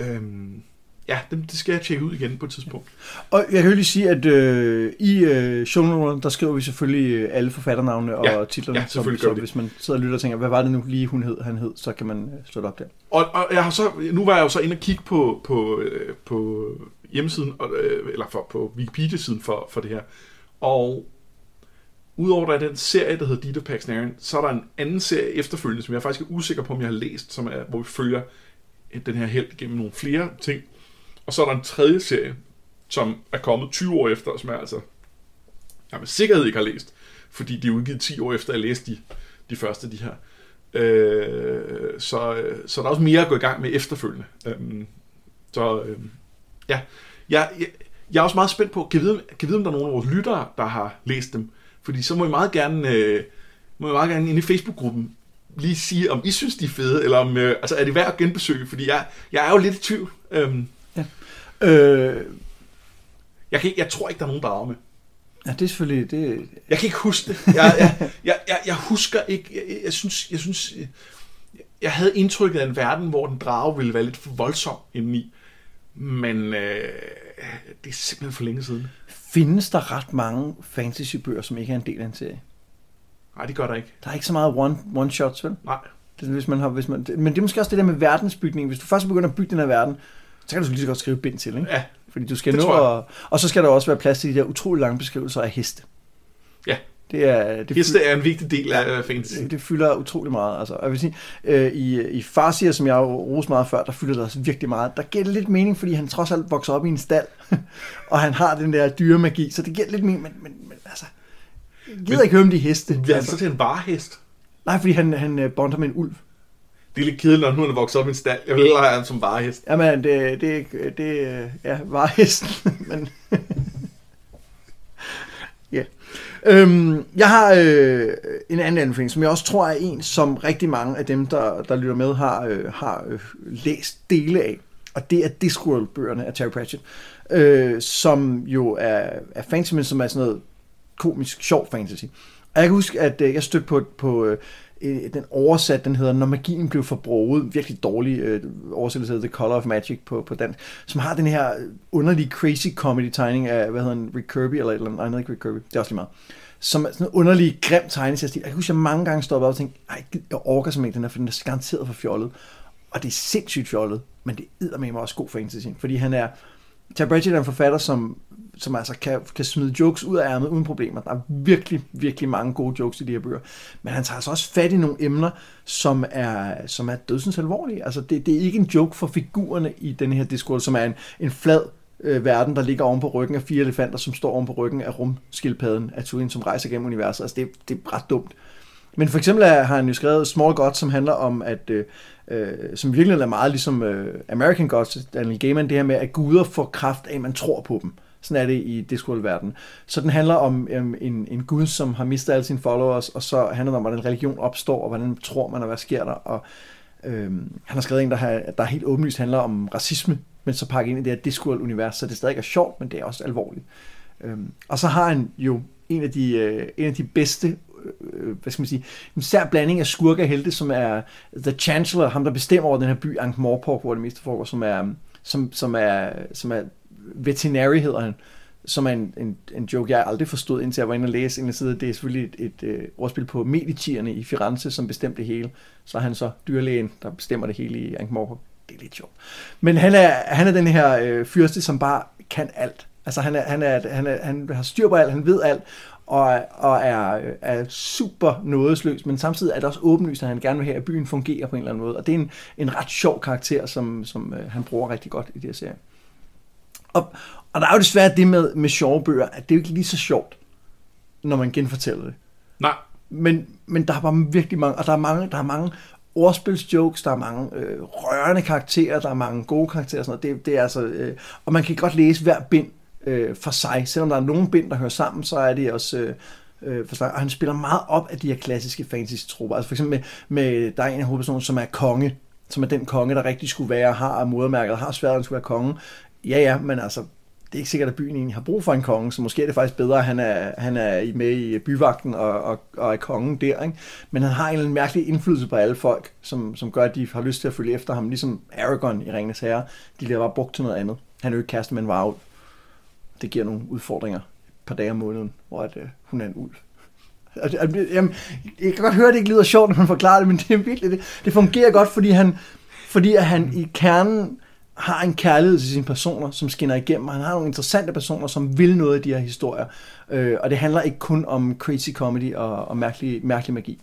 øhm, ja, det, det skal jeg tjekke ud igen på et tidspunkt. Og jeg kan jo lige sige, at øh, i øh, shownoterne, der skriver vi selvfølgelig øh, alle forfatternavne og Ja, titlerne. ja, selvfølgelig så, hvis man sidder og lytter og tænker, hvad var det nu lige hun hed, han hed, så kan man øh, slå det op der. Og, og jeg har så, nu var jeg jo så inde og kigge på, på, øh, på hjemmesiden, øh, eller for, på Wikipedia-siden for, for det her. Og udover der er den serie, der hedder Deed Pax Paxnarian, så er der en anden serie efterfølgende, som jeg faktisk er usikker på, om jeg har læst, som er, hvor vi følger øh, den her held gennem nogle flere ting. Og så er der en tredje serie, som er kommet 20 år efter, som jeg altså jeg med sikkerhed ikke har læst, fordi de er udgivet 10 år efter, jeg læste de, de første af de her. Øh, så, øh, så der er også mere at gå i gang med efterfølgende. Øh, så øh, ja, jeg, jeg, jeg er også meget spændt på, kan vide, kan vide, om der er nogen af vores lyttere, der har læst dem? Fordi så må I meget gerne, øh, må I meget gerne inde i Facebook-gruppen lige sige, om I synes, de er fede, eller om, øh, altså er det værd at genbesøge? Fordi jeg, jeg er jo lidt i tvivl. Øhm, Øh, jeg, kan, jeg tror ikke, der er nogen, der er med. ja, det er selvfølgelig... Det, Jeg kan ikke huske det. Jeg, jeg, jeg, jeg, jeg husker ikke. Jeg, jeg, synes, jeg synes, jeg havde indtrykket af en verden, hvor den drage ville være lidt for voldsom indeni. Men øh, det er simpelthen for længe siden. findes der ret mange fantasybøger, som ikke er en del af en serie? Nej, det gør der ikke. Der er ikke så meget one, one shots, vel? Nej. Det, hvis man har, hvis man, men det er måske også det der med verdensbygning. Hvis du først begynder at bygge den her verden, så kan du lige så godt skrive bind til, ikke? Ja, Fordi du skal nå at, Og så skal der også være plads til de der utrolig lange beskrivelser af heste. Ja. Det er... Det heste er en vigtig del af ja, fantasy. det, fylder utrolig meget. Altså, og jeg vil sige, øh, i, i Farsier, som jeg roste meget før, der fylder det også virkelig meget. Der giver det lidt mening, fordi han trods alt vokser op i en stald, og han har den der dyremagi, så det giver lidt mening, men, men, men altså, jeg gider Men- ikke høre om de heste. Bliver han så til en varehest? Nej, fordi han, han øh, bonder med en ulv. det er lidt kedeligt, når nu han er vokset op i en stald. Jeg vil hellere have ham som varehest. Jamen, det, det, det ja, var hesten, men... Øhm, jeg har øh, en anden anbefaling, som jeg også tror er en, som rigtig mange af dem, der, der lytter med, har, øh, har øh, læst dele af. Og det er Discworld-bøgerne af Terry Pratchett, øh, som jo er, er fantasy, men som er sådan noget komisk, sjov fantasy. Og jeg kan huske, at øh, jeg stødte på, på øh, Øh, den oversat, den hedder Når magien blev forbruget, virkelig dårlig øh, oversættelse af The Color of Magic på, på dansk, som har den her underlige crazy comedy tegning af, hvad hedder den, Rick Kirby, eller et eller andet, nej, ikke Rick Kirby, det er også lige meget, som er sådan en underlig, grim tegnestil. Jeg kan huske, at jeg mange gange stoppede op og tænkte, ej, jeg orker simpelthen ikke den her, for den er garanteret for fjollet. Og det er sindssygt fjollet, men det er med mig også god fantasy, fordi han er, Terry Pratchett er en forfatter, som, som altså kan, kan smide jokes ud af ærmet uden problemer. Der er virkelig, virkelig mange gode jokes i de her bøger. Men han tager altså også fat i nogle emner, som er, som er dødsens alvorlige. Altså, det, det er ikke en joke for figurerne i den her diskurs, som er en, en flad øh, verden, der ligger oven på ryggen af fire elefanter, som står oven på ryggen af rumskildpadden af Turin, som rejser gennem universet. Altså, det, det er ret dumt. Men for eksempel har han jo skrevet Small Gods, som handler om, at øh, øh, som virkelig er meget ligesom øh, American Gods, Daniel Gaiman, det her med, at guder får kraft af, at man tror på dem. Sådan er det i Discworld-verdenen. Så den handler om øhm, en, en gud, som har mistet alle sine followers, og så handler det om, hvordan religion opstår, og hvordan tror man, og hvad sker der. Og, øhm, han har skrevet en, der, har, der helt åbenlyst handler om racisme, men så pakket ind i det her Discworld-univers, så det stadig er sjovt, men det er også alvorligt. Øhm, og så har han jo en af de, øh, en af de bedste øh, øh hvad skal man sige, en sær blanding af skurke og helte, som er The Chancellor, ham der bestemmer over den her by, Ankh-Morpork, hvor det meste foregår, som er, som, som er, som er veterinary hedder han, som er en, en, en joke, jeg aldrig forstod, indtil jeg var inde og læse en side. Det er selvfølgelig et, et, øh, ordspil på Medicierne i Firenze, som bestemte det hele. Så er han så dyrlægen, der bestemmer det hele i Ankh-Morpork. Det er lidt sjovt. Men han er, han er den her øh, fyrste, som bare kan alt. Altså han, er, han, er, han, er, han har styr på alt, han ved alt, og, og er, øh, er super nådesløs, men samtidig er det også åbenlyst, at han gerne vil have, at byen fungerer på en eller anden måde. Og det er en, en ret sjov karakter, som, som øh, han bruger rigtig godt i det her serie. Og, og der er jo desværre det med, med sjove bøger, at det er jo ikke lige så sjovt, når man genfortæller det. Nej. Men, men der er bare virkelig mange, og der er mange, der er mange ordspilsjokes, der er mange øh, rørende karakterer, der er mange gode karakterer og sådan noget. Det, det er altså, øh, og man kan godt læse hver bind øh, for sig. Selvom der er nogle bind, der hører sammen, så er det også øh, øh, for. Og han spiller meget op af de her klassiske fantasy-tropper. Altså for eksempel med, med der er en af hovedpersonerne, som er konge, som er den konge, der rigtig skulle være, har modermærket, har svært at skulle være konge. Ja, ja, men altså, det er ikke sikkert, at byen egentlig har brug for en konge, så måske er det faktisk bedre, at han er, han er med i byvagten og, og, og er kongen der. Ikke? Men han har en eller anden mærkelig indflydelse på alle folk, som, som gør, at de har lyst til at følge efter ham, ligesom Aragorn i Ringens Herre. De bliver bare brugt til noget andet. Han er jo ikke kæreste med en varulv det giver nogle udfordringer et par dage om måneden, hvor at, øh, hun er en ulv. Jamen, jeg kan godt høre, at det ikke lyder sjovt, når man forklarer det, men det er virkelig det. Det fungerer godt, fordi han, fordi at han i kernen har en kærlighed til sine personer, som skinner igennem. Han har nogle interessante personer, som vil noget af de her historier. Øh, og det handler ikke kun om crazy comedy og, og mærkelig, mærkelig magi.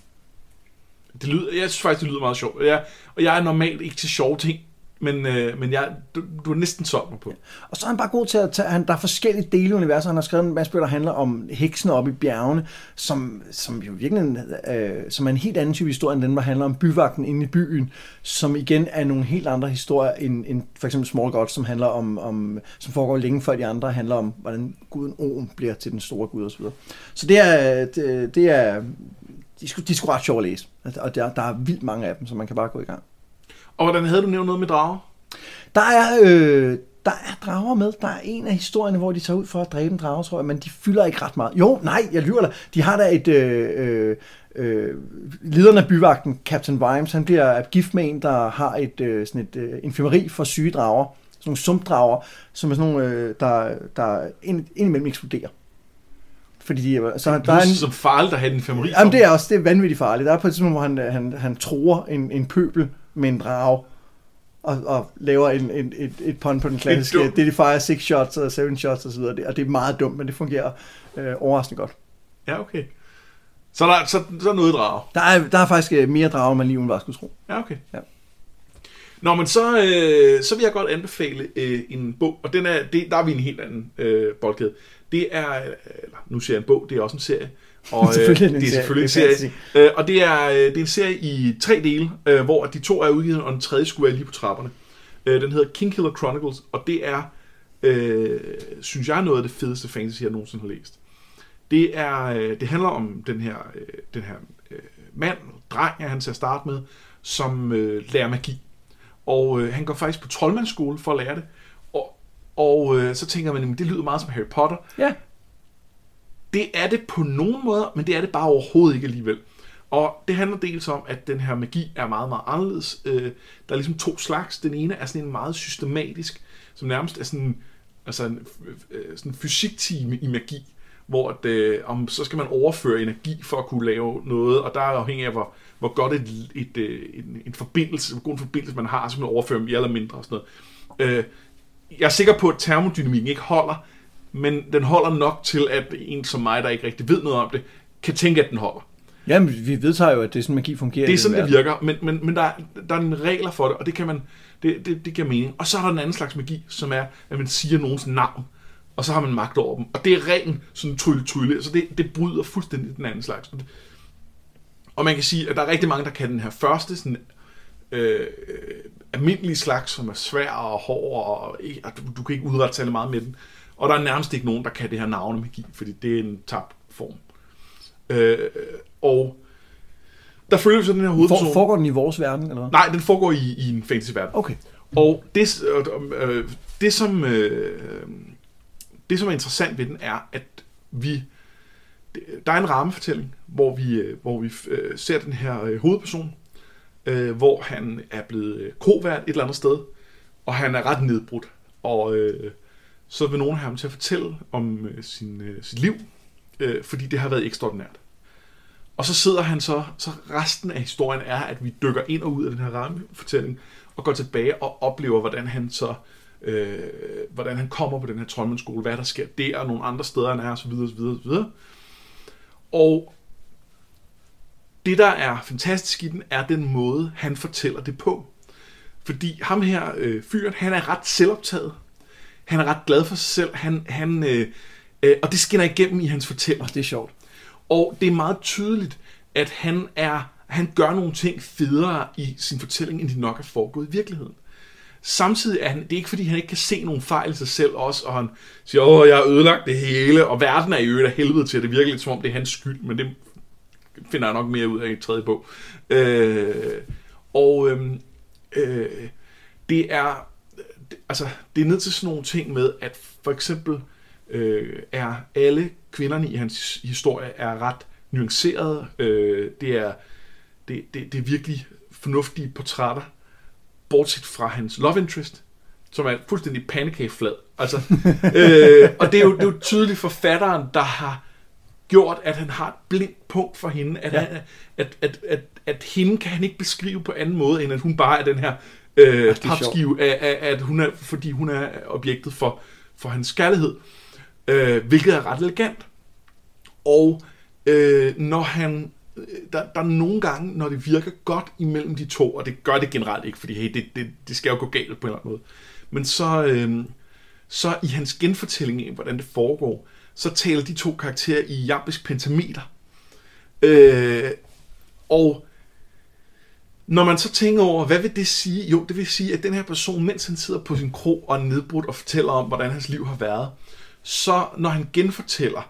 Det lyder, jeg synes faktisk, det lyder meget sjovt. Jeg, og jeg er normalt ikke til sjove ting, men, øh, men jeg, du, du er næsten solgt mig på. Og så er han bare god til at tage, han, der er forskellige dele af universet. Han har skrevet en masse bøger, der handler om heksene oppe i bjergene, som, som jo virkelig øh, som er en helt anden type historie, end den, der handler om byvagten inde i byen, som igen er nogle helt andre historier, end, end for eksempel Small Gods, som handler om, om, som foregår længe før de andre, handler om, hvordan guden Oen bliver til den store gud osv. Så det er, det, det er de skulle, de skulle ret sjovt at læse. Altså, og der, der er vildt mange af dem, så man kan bare gå i gang. Og hvordan havde du nævnt noget med drager? Der er, øh, der er drager med. Der er en af historierne, hvor de tager ud for at dræbe en drage, tror jeg, men de fylder ikke ret meget. Jo, nej, jeg lyver dig. De har da et... Øh, øh, øh, lederen af byvagten, Captain Vimes, han bliver gift med en, der har et, øh, sådan et øh, infirmeri for syge drager. Sådan nogle sumpdrager, som er sådan nogle, øh, der, der ind, indimellem eksploderer. Fordi de, så det der er en, som farligt at have en infirmeri Jamen det er også det er vanvittigt farligt. Der er på et tidspunkt, hvor han, han, han tror en, en pøbel med en drage, og, og laver en, en, et, et pun på den klassiske det, det fire six shots og seven shots og så videre. Og det er meget dumt, men det fungerer øh, overraskende godt. Ja, okay. Så der, så, så noget drage? Der er, der er faktisk øh, mere drage, man lige uden skulle tro. Ja, okay. Ja. Nå, men så, øh, så vil jeg godt anbefale øh, en bog, og den er, det, der er vi en helt anden øh, boldgade. Det er, øh, eller, nu siger jeg en bog, det er også en serie. Og, øh, Selvfølgelig en det er selvfølgelig en er serie. Øh, og det er, øh, det er en serie i tre dele, øh, hvor de to er udgivet, og den tredje skulle være lige på trapperne. Øh, den hedder Kingkiller Chronicles, og det er, øh, synes jeg, noget af det fedeste fantasy, jeg nogensinde har læst. Det, er, øh, det handler om den her, øh, den her øh, mand, dreng er han til at starte med, som øh, lærer magi. Og øh, han går faktisk på troldmandsskole for at lære det. Og, og øh, så tænker man, jamen, det lyder meget som Harry Potter. Ja. Det er det på nogen måder, men det er det bare overhovedet ikke alligevel. Og det handler dels om, at den her magi er meget, meget anderledes. Øh, der er ligesom to slags. Den ene er sådan en meget systematisk, som nærmest er sådan, altså en øh, sådan fysiktime i magi, hvor at, øh, om, så skal man overføre energi for at kunne lave noget, og der er afhængig af, hvor, hvor godt et, et, et, en, en forbindelse, hvor god en forbindelse man har, så man overfører mere eller mindre og sådan noget. Øh, jeg er sikker på, at termodynamikken ikke holder, men den holder nok til, at en som mig, der ikke rigtig ved noget om det, kan tænke, at den holder. Jamen, vi vedtager jo, at det er sådan, magi fungerer. Det er sådan, det virker, men, men, men der, er- der er en regler for det, og det kan man, det, det, det giver mening. Og så er der en anden slags magi, som er, at man siger nogens navn, og så har man magt over dem. Og det er ren sådan trylle trylle, altså det, det bryder fuldstændig den anden slags. Og man kan sige, at der er rigtig mange, der kan den her første sådan, øh, almindelige slags, som er svær og hård, og, og du, du kan ikke udrette særlig meget med den. Og der er nærmest ikke nogen, der kan det her navnemagi, fordi det er en tabt form. Øh, og der følger så den her hovedperson. For, foregår den i vores verden, eller hvad? Nej, den foregår i, i en fantasy-verden. Okay. Og det, øh, det, som, øh, det, som er interessant ved den, er, at vi der er en rammefortælling, hvor vi, øh, hvor vi øh, ser den her øh, hovedperson, øh, hvor han er blevet øh, kovært et eller andet sted, og han er ret nedbrudt. Og øh, så vil nogen have ham til at fortælle om øh, sin, øh, sit liv, øh, fordi det har været ekstraordinært. Og så sidder han så, så resten af historien er, at vi dykker ind og ud af den her rammefortælling, og går tilbage og oplever, hvordan han så, øh, hvordan han kommer på den her troldmandsskole, hvad der sker der, og nogle andre steder, han er, osv., osv., osv. Og det, der er fantastisk i den, er den måde, han fortæller det på. Fordi ham her, øh, fyren, han er ret selvoptaget. Han er ret glad for sig selv. Han, han, øh, øh, og det skinner igennem i hans fortælling. Og det er sjovt. Og det er meget tydeligt, at han er han gør nogle ting federe i sin fortælling, end de nok er foregået i virkeligheden. Samtidig er han, det er ikke fordi, han ikke kan se nogle fejl i sig selv også, og han siger, åh, jeg har ødelagt det hele, og verden er i øvrigt af helvede til, det virker lidt som om, det er hans skyld, men det finder jeg nok mere ud af i tredje bog. Øh, og øhm, øh, det er altså, det er ned til sådan nogle ting med, at for eksempel øh, er alle kvinderne i hans historie er ret nuancerede. Øh, det, er, det, det, det er virkelig fornuftige portrætter, bortset fra hans love interest, som er fuldstændig pandekageflad. Altså, øh, og det er, jo, det er jo tydeligt forfatteren, der har gjort, at han har et blindt punkt for hende, at, Ja. ja. at, at, at, at hende kan han ikke beskrive på anden måde, end at hun bare er den her øh, papskive, af, af, at hun er, fordi hun er objektet for, for hans kærlighed, øh, hvilket er ret elegant. Og øh, når han øh, der, der er nogle gange, når det virker godt imellem de to, og det gør det generelt ikke, fordi hey, det, det, det skal jo gå galt på en eller anden måde, men så, øh, så i hans genfortælling af, hvordan det foregår, så taler de to karakterer i jambisk pentameter. Øh, og når man så tænker over, hvad vil det sige? Jo, det vil sige, at den her person, mens han sidder på sin krog og er nedbrudt og fortæller om, hvordan hans liv har været, så når han genfortæller,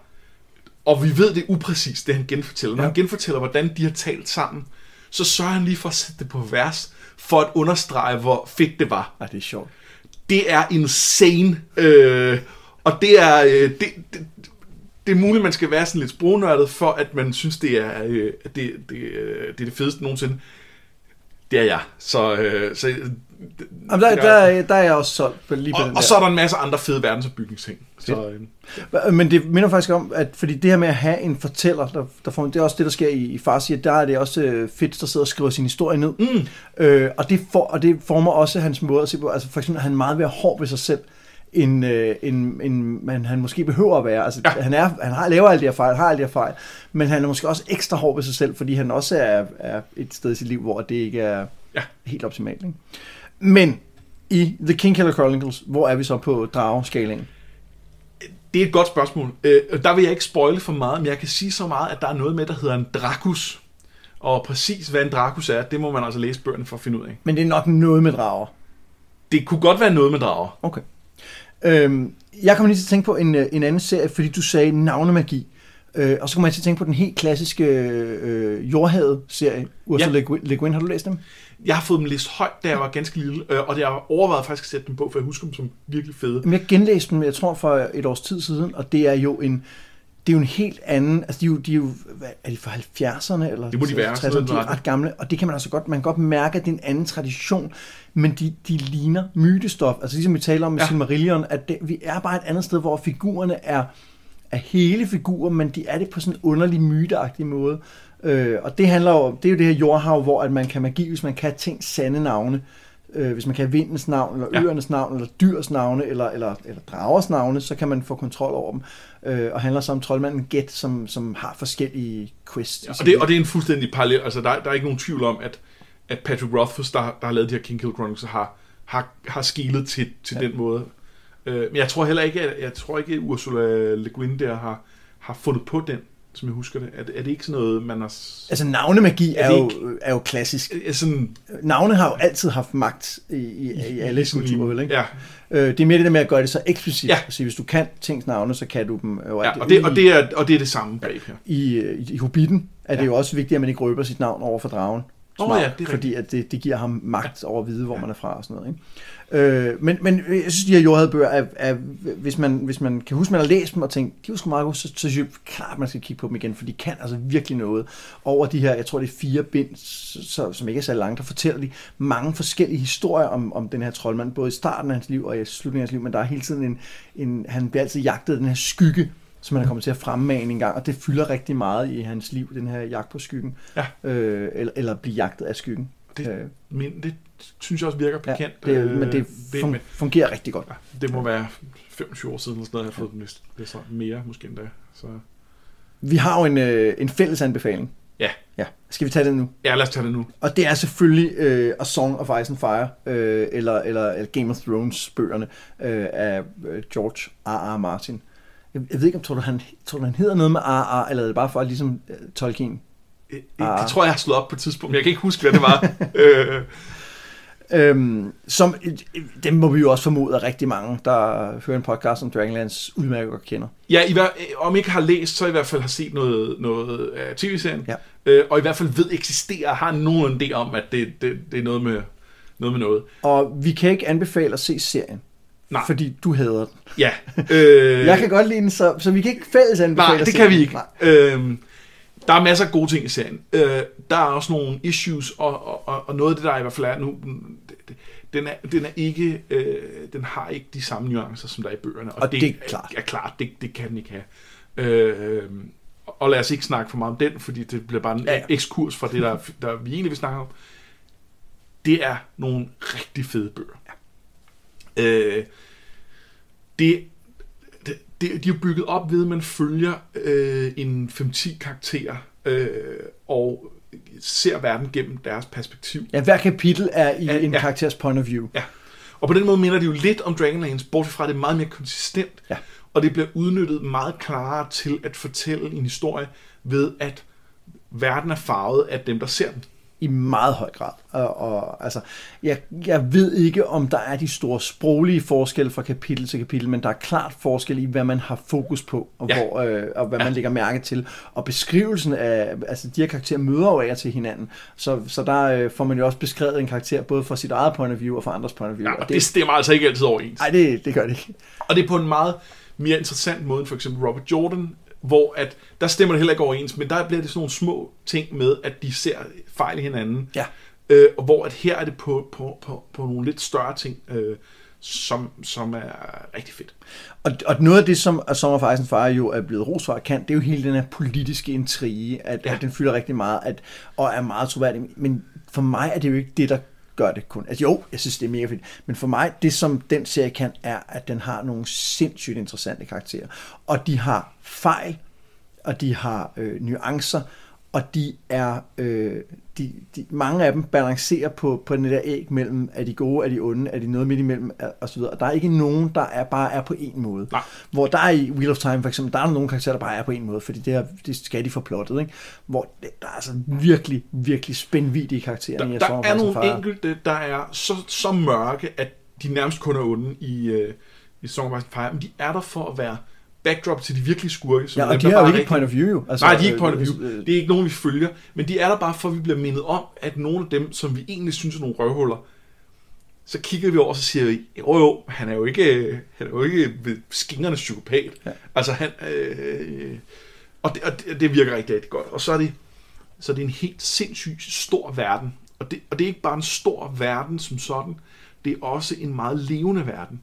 og vi ved det upræcist, det han genfortæller, når Ja. han genfortæller, hvordan de har talt sammen, så sørger han lige for at sætte det på vers, for at understrege, hvor fedt det var Ej, det er sjovt. det er insane. Øh, og det er, øh, det, det, det er muligt, man skal være sådan lidt sprognørdet, for at man synes, det er, øh, det, det, øh, det er det fedeste nogensinde. Det er jeg. Så, øh, så Jamen, der, der, er- der er jeg også solgt på lige på og, den og der. så er der en masse andre fede verdensopbygningsting. Så, øh, Men det minder faktisk om, at fordi det her med at have en fortæller, der, der får, det er også det, der sker i, i Farsi, at der er det også øh, fedt, der sidder og skriver sin historie ned. Mm. Øh, og, det for, og det former også hans måde at se på. Altså for eksempel, han er meget mere hård ved sig selv, end, øh, end, end man, han måske behøver at være. Altså, Ja. han, er, han har, laver alle de her fejl, har alle de her fejl, men han er måske også ekstra hård ved sig selv, fordi han også er, er et sted i sit liv, hvor det ikke er Ja. helt optimalt. Ikke? Men i The King Killer Chronicles, hvor er vi så på drageskalaen? Det er et godt spørgsmål. Øh, der vil jeg ikke spoile for meget, men jeg kan sige så meget, at der er noget med, der hedder en Dracus. Og præcis hvad en Dracus er, det må man altså læse bøgerne for at finde ud af. Men det er nok noget med drager. Det kunne godt være noget med drager. Okay. Øhm, jeg kommer lige til at tænke på en, øh, en anden serie, fordi du sagde navnemagi. Øh, og så kommer jeg til at tænke på den helt klassiske øh, Jordhavet-serie, Ursula ja. Le Guin. Har du læst dem? Jeg har fået dem læst højt, da jeg var ganske lille, øh, og det har overvejet faktisk at sætte dem på, for jeg husker dem som virkelig fede. Men jeg genlæste dem, jeg tror for et års tid siden, og det er jo en, det er jo en helt anden, altså de er jo, de er, jo hvad, er de fra 70'erne eller det må de være, 60'erne, de er ret gamle, og det kan man altså godt, man kan godt mærke, at det er en anden tradition, men de, de ligner mytestof, altså ligesom vi taler om med ja. Silmarillion, at det, vi er bare et andet sted, hvor figurerne er, er hele figurer, men de er det på sådan en underlig myteagtig måde. Øh, og det handler jo, det er jo det her jordhav, hvor at man kan magi, hvis man kan ting sande navne. Øh, hvis man kan have vindens navn, eller ja. øernes navn, eller dyrs navne, eller, eller, eller dragers navne, så kan man få kontrol over dem. Øh, og handler så om troldmanden Get, som, som har forskellige quests. Ja, og, det, og det er en fuldstændig parallel. Altså, der, der er ikke nogen tvivl om, at, at Patrick Rothfuss, der, der har lavet de her King Kill Chronicles, har, har, har skilet til, til ja. den måde. Øh, men jeg tror heller ikke, at, jeg tror ikke, at Ursula Le Guin der har, har fundet på den som jeg husker det. Er, er det ikke sådan noget, man har... Altså navnemagi er, er, jo, ikke, er jo klassisk. Er sådan, Navne har jo altid haft magt i, i, i alle kulturer, vel ikke? Ja. Øh, det er mere det der med at gøre det så eksplicit. Ja. Altså, hvis du kan tings navne, så kan du dem. Jo, ja, og det, og, det er, og det er det samme greb her. I, i, i Hobbiten er det ja. jo også vigtigt, at man ikke røber sit navn over for dragen. Smart, oh, ja, det fordi at det, det giver ham magt over at vide, hvor ja. man er fra og sådan noget. Ikke? Øh, men, men jeg synes, de her jordhadebøger, er, er, hvis, man, hvis man kan huske, man har læst dem og tænkt, de var sgu meget gode, så, så synes jeg klart, man skal kigge på dem igen, for de kan altså virkelig noget. Over de her, jeg tror det er fire bind, så, som ikke er så langt, der fortæller de mange forskellige historier om, om den her troldmand, både i starten af hans liv og i slutningen af hans liv, men der er hele tiden en, en han bliver altid jagtet den her skygge, som han er kommet til at fremmane en gang, og det fylder rigtig meget i hans liv, den her jagt på skyggen, ja. øh, eller, eller blive jagtet af skyggen. Det, øh. men det synes jeg også virker bekendt. Ja, det, men det fun- fungerer rigtig godt. Ja, det må være 25 år siden, eller sådan noget, jeg har fået den læst mere måske endda. Så. Vi har jo en, øh, en fælles anbefaling. Ja. ja. Skal vi tage den nu? Ja, lad os tage det nu. Og det er selvfølgelig øh, A Song of Ice and Fire, øh, eller, eller, eller Game of Thrones bøgerne øh, af øh, George R. R. Martin. Jeg, jeg ved ikke, om tror du, han, tror du, han hedder noget med. R. eller er det bare for at ligesom uh, Tolkien? Det, det tror jeg, har slået op på et tidspunkt, men jeg kan ikke huske, hvad det var. øh, Øhm, som, dem må vi jo også formode, at rigtig mange, der hører en podcast om Dragonlands, udmærket godt kender. Ja, i, om ikke har læst, så i hvert fald har set noget, noget af tv-serien. Ja. Øh, og i hvert fald ved eksisterer, har nogen idé om, at det, det, det er noget med, noget med noget. Og vi kan ikke anbefale at se serien. Nej. Fordi du hader den. Ja. Øh... jeg kan godt lide den, så, så vi kan ikke fælles anbefale Nej, det kan vi ikke. Øh, der er masser af gode ting i serien. Øh, der er også nogle issues, og, og, og noget af det, der i hvert fald er nu, den er, den er ikke, øh, den har ikke de samme nuancer, som der er i bøgerne. Og, og det, det er klart. Er, er klart, det, det kan den ikke have. Øh, og lad os ikke snakke for meget om den, fordi det bliver bare en ja, ja. ekskurs fra det, der, der vi egentlig vil snakke om. Det er nogle rigtig fede bøger. Øh, det, det, det, de er bygget op ved, at man følger øh, en 5-10 karakterer, øh, og ser verden gennem deres perspektiv. Ja, hver kapitel er i ja, en ja. karakters point of view. Ja. Og på den måde minder det jo lidt om Dragonlance, bortset fra at det er meget mere konsistent. Ja. Og det bliver udnyttet meget klarere til at fortælle en historie ved, at verden er farvet af dem, der ser den i meget høj grad. Og, og altså, jeg, jeg ved ikke, om der er de store sproglige forskelle fra kapitel til kapitel, men der er klart forskel i, hvad man har fokus på, og, ja. hvor, øh, og hvad ja. man lægger mærke til. Og beskrivelsen af, altså de her karakterer møder jo af til hinanden, så, så der øh, får man jo også beskrevet en karakter, både fra sit eget point of view og fra andres point of view. Ja, og det, det stemmer altså ikke altid overens. Nej, det, det gør det ikke. Og det er på en meget mere interessant måde end for eksempel Robert Jordan hvor at, der stemmer det heller ikke overens, men der bliver det sådan nogle små ting med, at de ser fejl i hinanden. Ja. Øh, og hvor at her er det på, på, på, på nogle lidt større ting, øh, som, som er rigtig fedt. Og, og noget af det, som Ice and Fire jo er blevet ros for, kan, det er jo hele den her politiske intrige, at, ja. at den fylder rigtig meget, at, og er meget troværdig. Men for mig er det jo ikke det, der gør det kun. Altså jo, jeg synes, det er mega fedt. Men for mig, det som den serie kan, er, at den har nogle sindssygt interessante karakterer. Og de har fejl, og de har øh, nuancer, og de er, øh, de, de, mange af dem balancerer på, på den der æg mellem, er de gode, er de onde, er de noget midt imellem, og så videre. Og der er ikke nogen, der er bare er på en måde. Nej. Hvor der er i Wheel of Time for eksempel, der er nogle karakterer, der bare er på en måde, fordi det, er, det skal de få plottet, ikke? Hvor det, der er altså virkelig, virkelig spændvidige karakterer Der, i der er nogle Fire. enkelte, der er så, så mørke, at de nærmest kun er onde i, øh, i Song of Fire, men de er der for at være backdrop til de virkelige skurke. som Ja, og dem, de har jo ikke rigtig- point of view. Altså, Nej, de er ikke øh, point of view. øh, Det er ikke nogen, vi følger. Men de er der bare for, at vi bliver mindet om, at nogle af dem, som vi egentlig synes er nogle røvhuller, så kigger vi over, og så siger vi, jo jo, han er jo ikke, han er jo ikke skingernes psykopat. Ja. Altså han, øh, og, det, og det, det virker rigtig, rigtig godt. Og så er det, så er det en helt sindssygt stor verden. Og det, og det er ikke bare en stor verden som sådan, det er også en meget levende verden.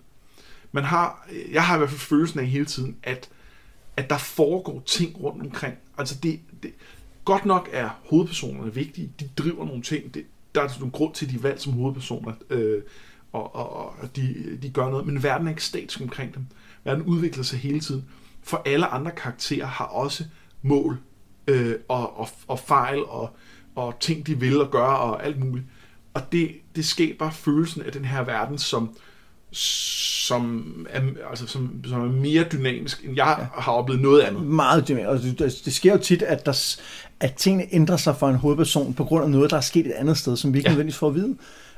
Man har, jeg har i hvert fald følelsen af hele tiden, at, at der foregår ting rundt omkring. Altså det, det, godt nok er hovedpersonerne vigtige, de driver nogle ting, det, der er nogle grund til, at de er valgt som hovedpersoner, øh, og, og, og de, de gør noget, men verden er ikke statisk omkring dem. Verden udvikler sig hele tiden, for alle andre karakterer har også mål øh, og, og, og fejl og, og ting, de vil og gøre og alt muligt. Og det, det skaber følelsen af den her verden, som, som, er, altså, som, som er mere dynamisk, end jeg ja. har oplevet noget andet. meget dynamisk. Og det, det sker jo tit, at, der, at tingene ændrer sig for en hovedperson på grund af noget, der er sket et andet sted, som vi ikke Ja. nødvendigvis får at vide.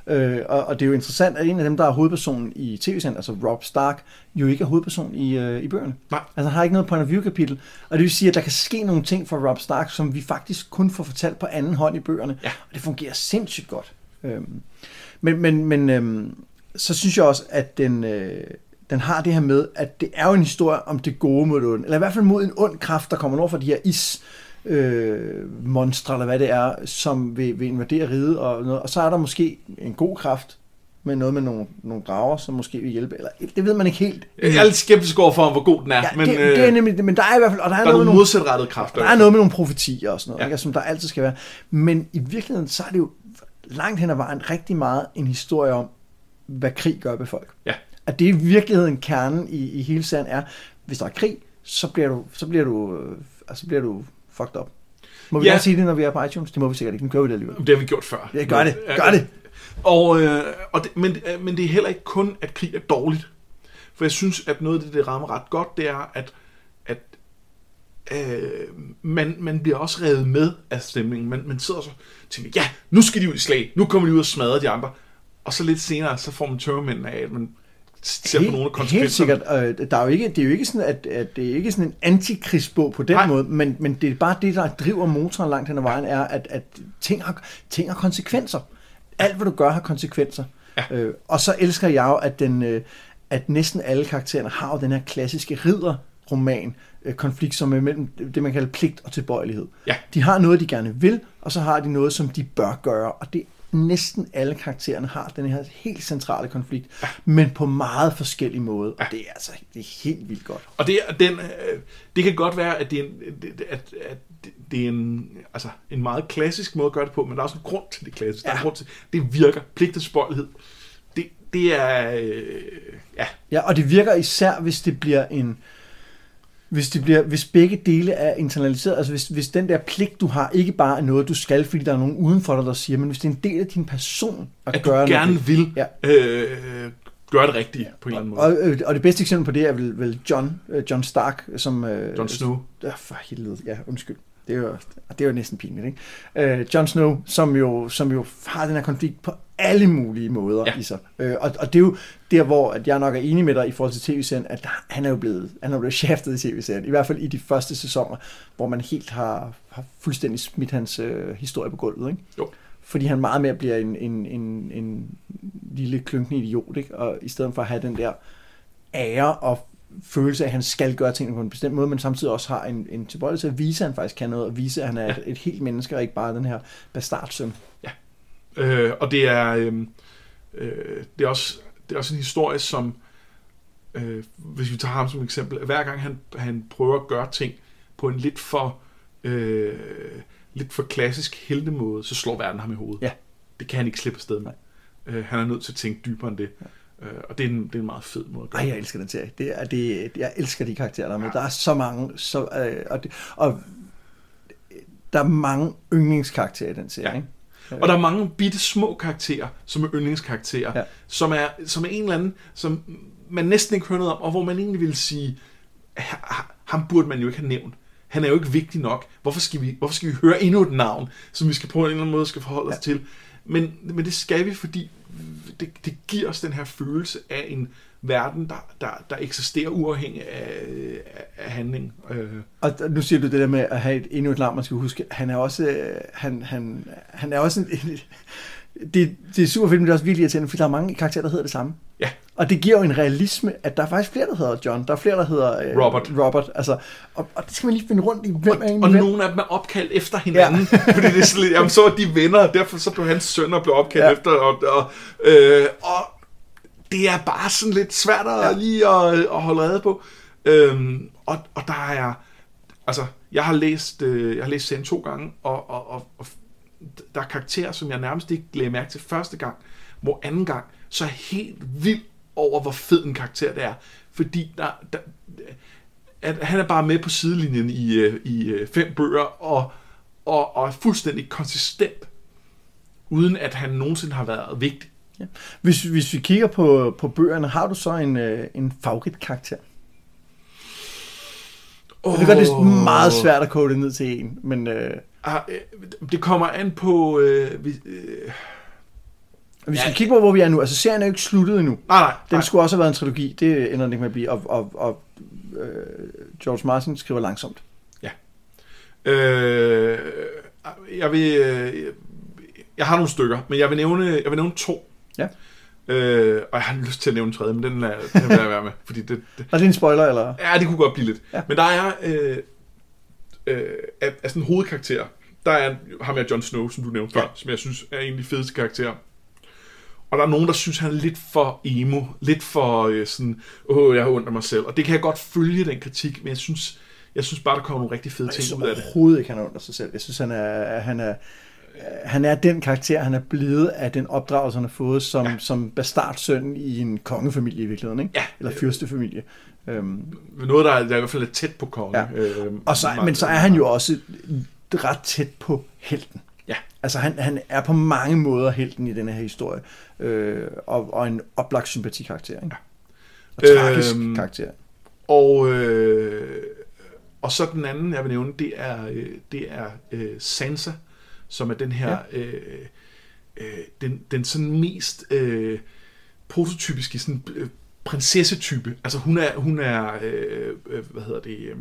Øh, og, og det er jo interessant, at en af dem, der er hovedpersonen i tv-serien, altså Rob Stark, jo ikke er hovedperson i, øh, i bøgerne. Nej. Altså han har ikke noget point of view kapitel. Og det vil sige, at der kan ske nogle ting for Rob Stark, som vi faktisk kun får fortalt på anden hånd i bøgerne. Ja. Og det fungerer sindssygt godt. Øhm, men men, men øhm, så synes jeg også, at den, øh, den har det her med, at det er jo en historie om det gode mod det onde. Eller i hvert fald mod en ond kraft, der kommer over fra de her is øh, monstre, eller hvad det er, som vil, vil invadere riget. Og, noget. og så er der måske en god kraft, med noget med nogle, nogle drager, som måske vil hjælpe. Eller, det ved man ikke helt. Jeg er lidt skeptisk over for, hvor god den er, Ja, men det, øh, det er nemlig, men der er i hvert fald, og der er, der er noget med nogle modsatrettede kræfter. der er noget med nogle profetier og sådan noget, ja. ikke, som der altid skal være. Men i virkeligheden, så er det jo langt hen ad vejen rigtig meget en historie om, hvad krig gør ved folk. Ja. At det er i virkeligheden kernen i, i hele sagen er, hvis der er krig, så bliver du, så bliver du, øh, altså bliver du fucked up. Må vi Ja. gerne sige det, når vi er på iTunes? Det må vi sikkert ikke. Nu gør vi det alligevel. Det har vi gjort før. Ja, gør det. Gør det. Og, øh, og det, men, øh, men det er heller ikke kun, at krig er dårligt. For jeg synes, at noget af det, det rammer ret godt, det er, at, at øh, man, man bliver også revet med af stemningen. Man, man sidder så og tænker, ja, nu skal de ud i slag. Nu kommer de ud og smadre de andre. Og så lidt senere, så får man tørmænden af, at man ser på nogle af Helt sikkert. Øh, der er jo ikke, det er jo ikke sådan, at, at det er ikke sådan en antikrigsbog på den. Nej. måde, men, men det er bare det, der driver motoren langt hen ad vejen, er, at, at ting, har, ting har konsekvenser. Alt, hvad du gør, har konsekvenser. Ja. Øh, og så elsker jeg jo, at, den, øh, at næsten alle karaktererne har jo den her klassiske ridderroman, øh, konflikt, som er mellem det, man kalder pligt og tilbøjelighed. Ja. De har noget, de gerne vil, og så har de noget, som de bør gøre, og det næsten alle karaktererne har den her helt centrale konflikt, ja. men på meget forskellige måder, og det er altså det er helt vildt godt. Og det, den, øh, det kan godt være, at det er en, at, at det er en, altså en meget klassisk måde at gøre det på, men der er også en grund til det klassiske. Ja. Der er en Ja. grund til, det virker. Pligt og spøjlighed. Det, det er, øh, ja, Ja, og det virker især, hvis det bliver en hvis, det bliver, hvis begge dele er internaliseret, altså hvis, hvis den der pligt, du har, ikke bare er noget, du skal, fordi der er nogen uden for dig, der siger, men hvis det er en del af din person at, at du gøre gerne noget, vil Ja. øh, gøre det rigtigt på en eller anden måde. Og, og det bedste eksempel på det er vel, vel John, øh, John Stark, som... Øh, Jon Snow. Ja, for helvede. Ja, undskyld. Det er jo, det er jo næsten pinligt, ikke? Øh, Jon Snow, som jo, som jo har den her konflikt på alle mulige måder Ja. ja. i sig. Øh, og, og det er jo der, hvor at jeg nok er enig med dig i forhold til tv-serien, at han er jo blevet, han er blevet shaftet i tv-serien. I hvert fald i de første sæsoner, hvor man helt har, har fuldstændig smidt hans øh, historie på gulvet, ikke? Jo. Fordi han meget mere bliver en, en, en, en lille klunkende idiot, ikke? Og i stedet for at have den der ære og følelse af, at han skal gøre tingene på en bestemt måde, men samtidig også har en, en tilbøjelighed til at vise, at han faktisk kan noget, og vise, at han er Ja. et, et helt menneske, og ikke bare den her bastardsøn. Øh, og det er, øh, øh, det, er også, det er også en historie, som, øh, hvis vi tager ham som eksempel, hver gang han, han prøver at gøre ting på en lidt for, øh, lidt for klassisk heltemåde, så slår verden ham i hovedet. Ja. Det kan han ikke slippe afsted med. Øh, han er nødt til at tænke dybere end det. Øh, og det er, en, det er en meget fed måde at gøre Ej, jeg elsker den serie. Det er, det, jeg elsker de karakterer, der er med. Der er så mange, så, øh, og, det, og der er mange yndlingskarakterer i den serie. Ja. Ikke? Og der er mange bitte små karakterer, som er yndlingskarakterer, Ja. som, er, som er en eller anden, som man næsten ikke hører noget om, og hvor man egentlig vil sige, "Ha- ham burde man jo ikke have nævnt. Han er jo ikke vigtig nok. Hvorfor skal vi, hvorfor skal vi høre endnu et navn, som vi skal på en eller anden måde skal forholde os Ja. til? Men, men det skal vi, fordi det, det giver os den her følelse af en verden, der, der, der eksisterer uafhængig af, af, handling. Øh, Og nu siger du det der med at have et, endnu et navn, man skal huske. Han er også, øh, han, han, han er også en, det, det er super fedt, men det er også virkelig irriterende, fordi der er mange karakterer, der hedder det samme. Ja. Og det giver jo en realisme, at der er faktisk flere, der hedder John. Der er flere, der hedder øh, Robert. Robert. Altså, og, og det skal man lige finde rundt i, hvem er egentlig og hvem. nogle af dem er opkaldt efter hinanden, ja. fordi det er sådan lidt, jamen så er de venner, og derfor så blev hans søn og blev opkaldt ja. efter, og, og, øh, og det er bare sådan lidt svært at Ja. lige at, at holde rede på. Øhm, og, og der er, altså, jeg har læst, øh, jeg har læst serien to gange, og, og, og, og der er karakterer, som jeg nærmest ikke lagde mærke til første gang, hvor anden gang, så er jeg helt vild over, hvor fed en karakter det er. Fordi der, der, at han er bare med på sidelinjen i, øh, i øh, fem bøger, og, og, og er fuldstændig konsistent, uden at han nogensinde har været vigtig. Hvis, hvis vi kigger på, på bøgerne, har du så en, øh, en favoritkarakter? Oh, Jeg ved godt, det er meget svært at kode det ned til en, men øh, Ah, øh, Det kommer an på... Øh, vi, øh, hvis Ja. vi kigger på, hvor vi er nu, altså serien er jo ikke sluttet endnu. nej, nej. Den nej. skulle også have været en trilogi, det ender den ikke med at blive, og, og, og øh, George Martin skriver langsomt. Øh, jeg vil... Øh, jeg har nogle stykker, men jeg vil nævne, jeg vil nævne to. Øh, og jeg har lyst til at nævne en tredje, men den, er, den vil jeg være med. Fordi det, det, Er det en spoiler, eller? ja, det kunne godt blive lidt. Ja. Men der er... Øh, øh, af, af sådan en hovedkarakter, der er ham her Jon Snow, som du nævnte før, Ja. som jeg synes er de fedeste karakterer. Og der er nogen, der synes, han er lidt for emo, lidt for øh, sådan, åh, jeg har af mig selv. Og det kan jeg godt følge, den kritik, men jeg synes, jeg synes bare, der kommer nogle rigtig fede Jeg ting synes ud af det. overhovedet ikke, han er under sig selv. Jeg synes, han er, han er, han er den karakter, han er blevet af den opdragelse, han har fået som, ja. Ja. som bastardsøn i en kongefamilie i virkeligheden, ikke? Ja. Eller fyrstefamilie. Øhm, Noget, der er, der er i hvert fald lidt tæt på kongen. Ja. Øh, og så, men så er han jo også ret tæt på helten. Ja. Altså han, han er på mange måder helten i denne her historie, øh, og, og en oplagt sympatikarakter, ikke? Og tragisk Øhm, karakter. Og, øh, og så den anden, jeg vil nævne, det er, øh, det er øh, Sansa, som er den her, ja. øh, øh, den, den sådan mest øh, prototypiske sådan, øh, prinsessetype. Altså hun er, hun er øh, øh, hvad hedder det, øh,